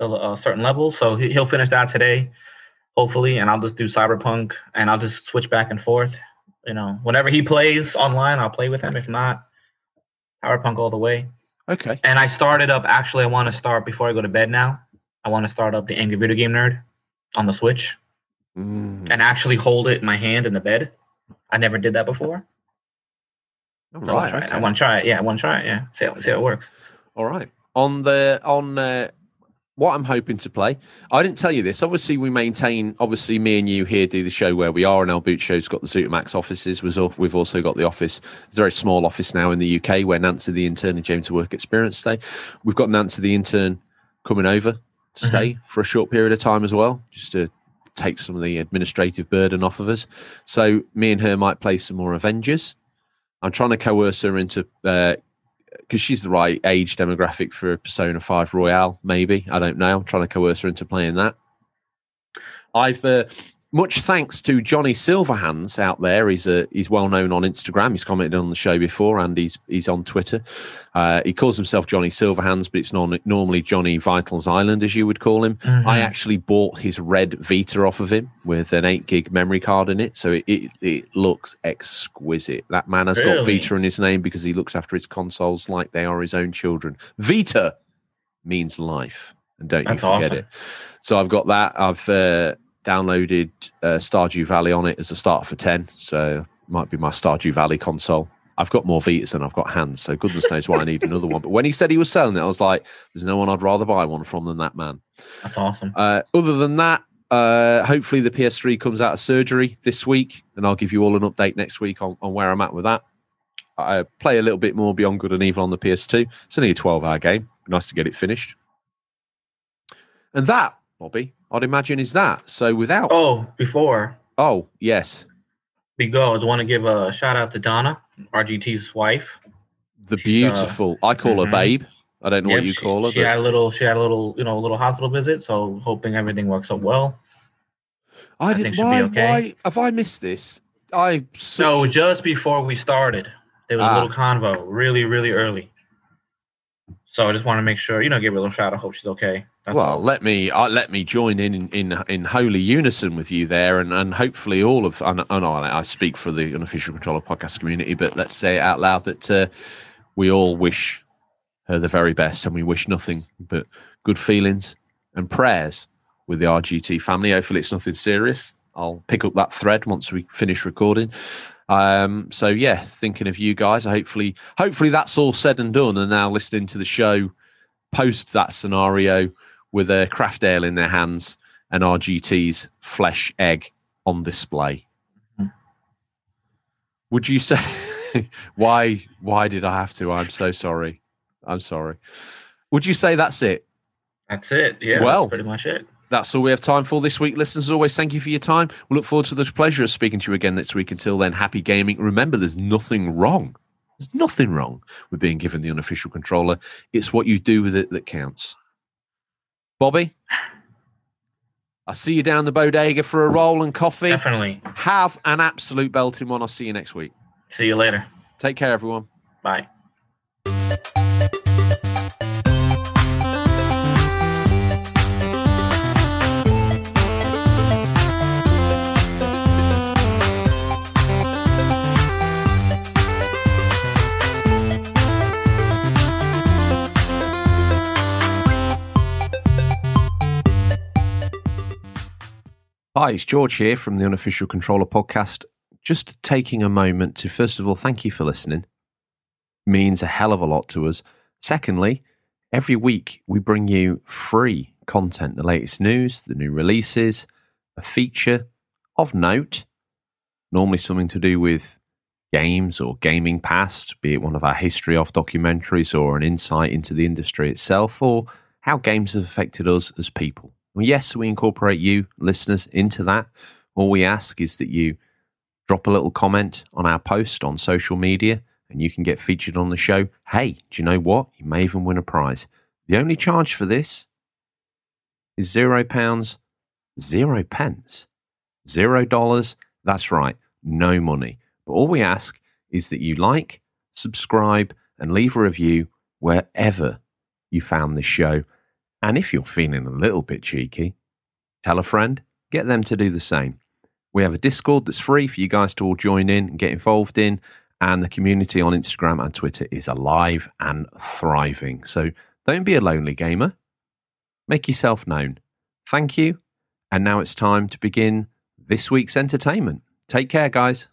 a uh, certain level. So he, he'll finish that today, hopefully, and I'll just do Cyberpunk, and I'll just switch back and forth. You know, whenever he plays online, I'll play with him. If not, Cyberpunk all the way. Okay. And I started up. Actually, I want to start before I go to bed now. I want to start up the Angry Video Game Nerd on the Switch Mm, and actually hold it in my hand in the bed. I never did that before. all So right. I want to try it. Yeah, I want to try it. Yeah, see how, see how it works. All right. On the on uh, what I'm hoping to play, I didn't tell you this. Obviously, we maintain. Obviously, me and you here do the show where we are, and our Boot Show's got the Zutamax offices. We've also got the office, a very small office now in the UK where Nancy the intern and James work experience stay. We've got Nancy the intern coming over to mm-hmm. stay for a short period of time as well, just to take some of the administrative burden off of us. So me and her might play some more Avengers. I'm trying to coerce her into uh, because she's the right age demographic for Persona 5 Royal, maybe. I don't know. I'm trying to coerce her into playing that. I've uh, much thanks to Johnny Silverhands out there. He's a he's well known on Instagram. He's commented on the show before, and he's he's on Twitter. Uh, he calls himself Johnny Silverhands, but it's non- normally Johnny Vitals Island, as you would call him. I Mhm. actually bought his red Vita off of him with an eight gig memory card in it, so it it, it looks exquisite. That man has got Vita in his name because he looks after his consoles like they are his own children. Vita means life, and don't That's you forget awesome. it. So I've got that. I've uh, downloaded uh, Stardew Valley on it as a starter for ten, so might be my Stardew Valley console. I've got more Vitas than I've got hands, so goodness knows why I need another one. But when he said he was selling it, I was like, "There's no one I'd rather buy one from than that man." That's awesome. Uh, other than that, uh, hopefully the PS3 comes out of surgery this week, and I'll give you all an update next week on, on where I'm at with that. I play a little bit more Beyond Good and Evil on the PS2. It's only a 12 hour game. Nice to get it finished. And that, Bobby, I'd imagine is that. So without, oh, before. Oh, yes, we go, I just want to give a shout out to Donna, RGT's wife. the She's, uh, beautiful. I call her mhm. Babe. I don't know Yep, what you she- call her. She but- had a little. She had a little. You know, a little hospital visit. So hoping everything works out well. I think didn't. Why, okay. why have I missed this? I So just before we started, there was Ah. a little convo, really, really early. So I just want to make sure, you know, give her a little shout. I hope she's okay. That's well, all. let me uh, let me join in, in in in holy unison with you there, and and hopefully all of and, and I, I speak for the unofficial controller podcast community, but let's say it out loud that uh, we all wish her the very best, and we wish nothing but good feelings and prayers with the RGT family. Hopefully, it's nothing serious. I'll pick up that thread once we finish recording. Um, so yeah, thinking of you guys. Hopefully, hopefully that's all said and done, and now listening to the show post that scenario with a craft ale in their hands and RGT's flesh egg on display. Mhm. Would you say [laughs] why why did I have to? I'm so sorry. I'm sorry. Would you say that's it? that's it. Yeah. Well, that's pretty much it. That's all we have time for this week, listeners. As always, thank you for your time. We look forward to the pleasure of speaking to you again next week. Until then, happy gaming. Remember, there's nothing wrong. There's nothing wrong with being given the unofficial controller. It's what you do with it that counts. Bobby, I'll see you down the bodega for a roll and coffee. Definitely. Have an absolute belting one. I'll see you next week. See you later. Take care, everyone. Bye. Hi, it's George here from the Unofficial Controller Podcast. Just taking a moment to, first of all, thank you for listening. Means a hell of a lot to us. Secondly, every week we bring you free content the latest news, the new releases, a feature of note, normally something to do with games or gaming past, be it one of our history off documentaries or an insight into the industry itself, or how games have affected us as people. Yes, we incorporate you, listeners, into that. All we ask is that you drop a little comment on our post on social media and you can get featured on the show. Hey, do you know what? You may even win a prize. The only charge for this is zero pounds, zero pence, zero dollars. That's right, no money. But all we ask is that you like, subscribe, and leave a review wherever you found this show. And if you're feeling a little bit cheeky, tell a friend, get them to do the same. We have a Discord that's free for you guys to all join in and get involved in. And the community on Instagram and Twitter is alive and thriving. So don't be a lonely gamer. Make yourself known. Thank you. And now it's time to begin this week's entertainment. Take care, guys.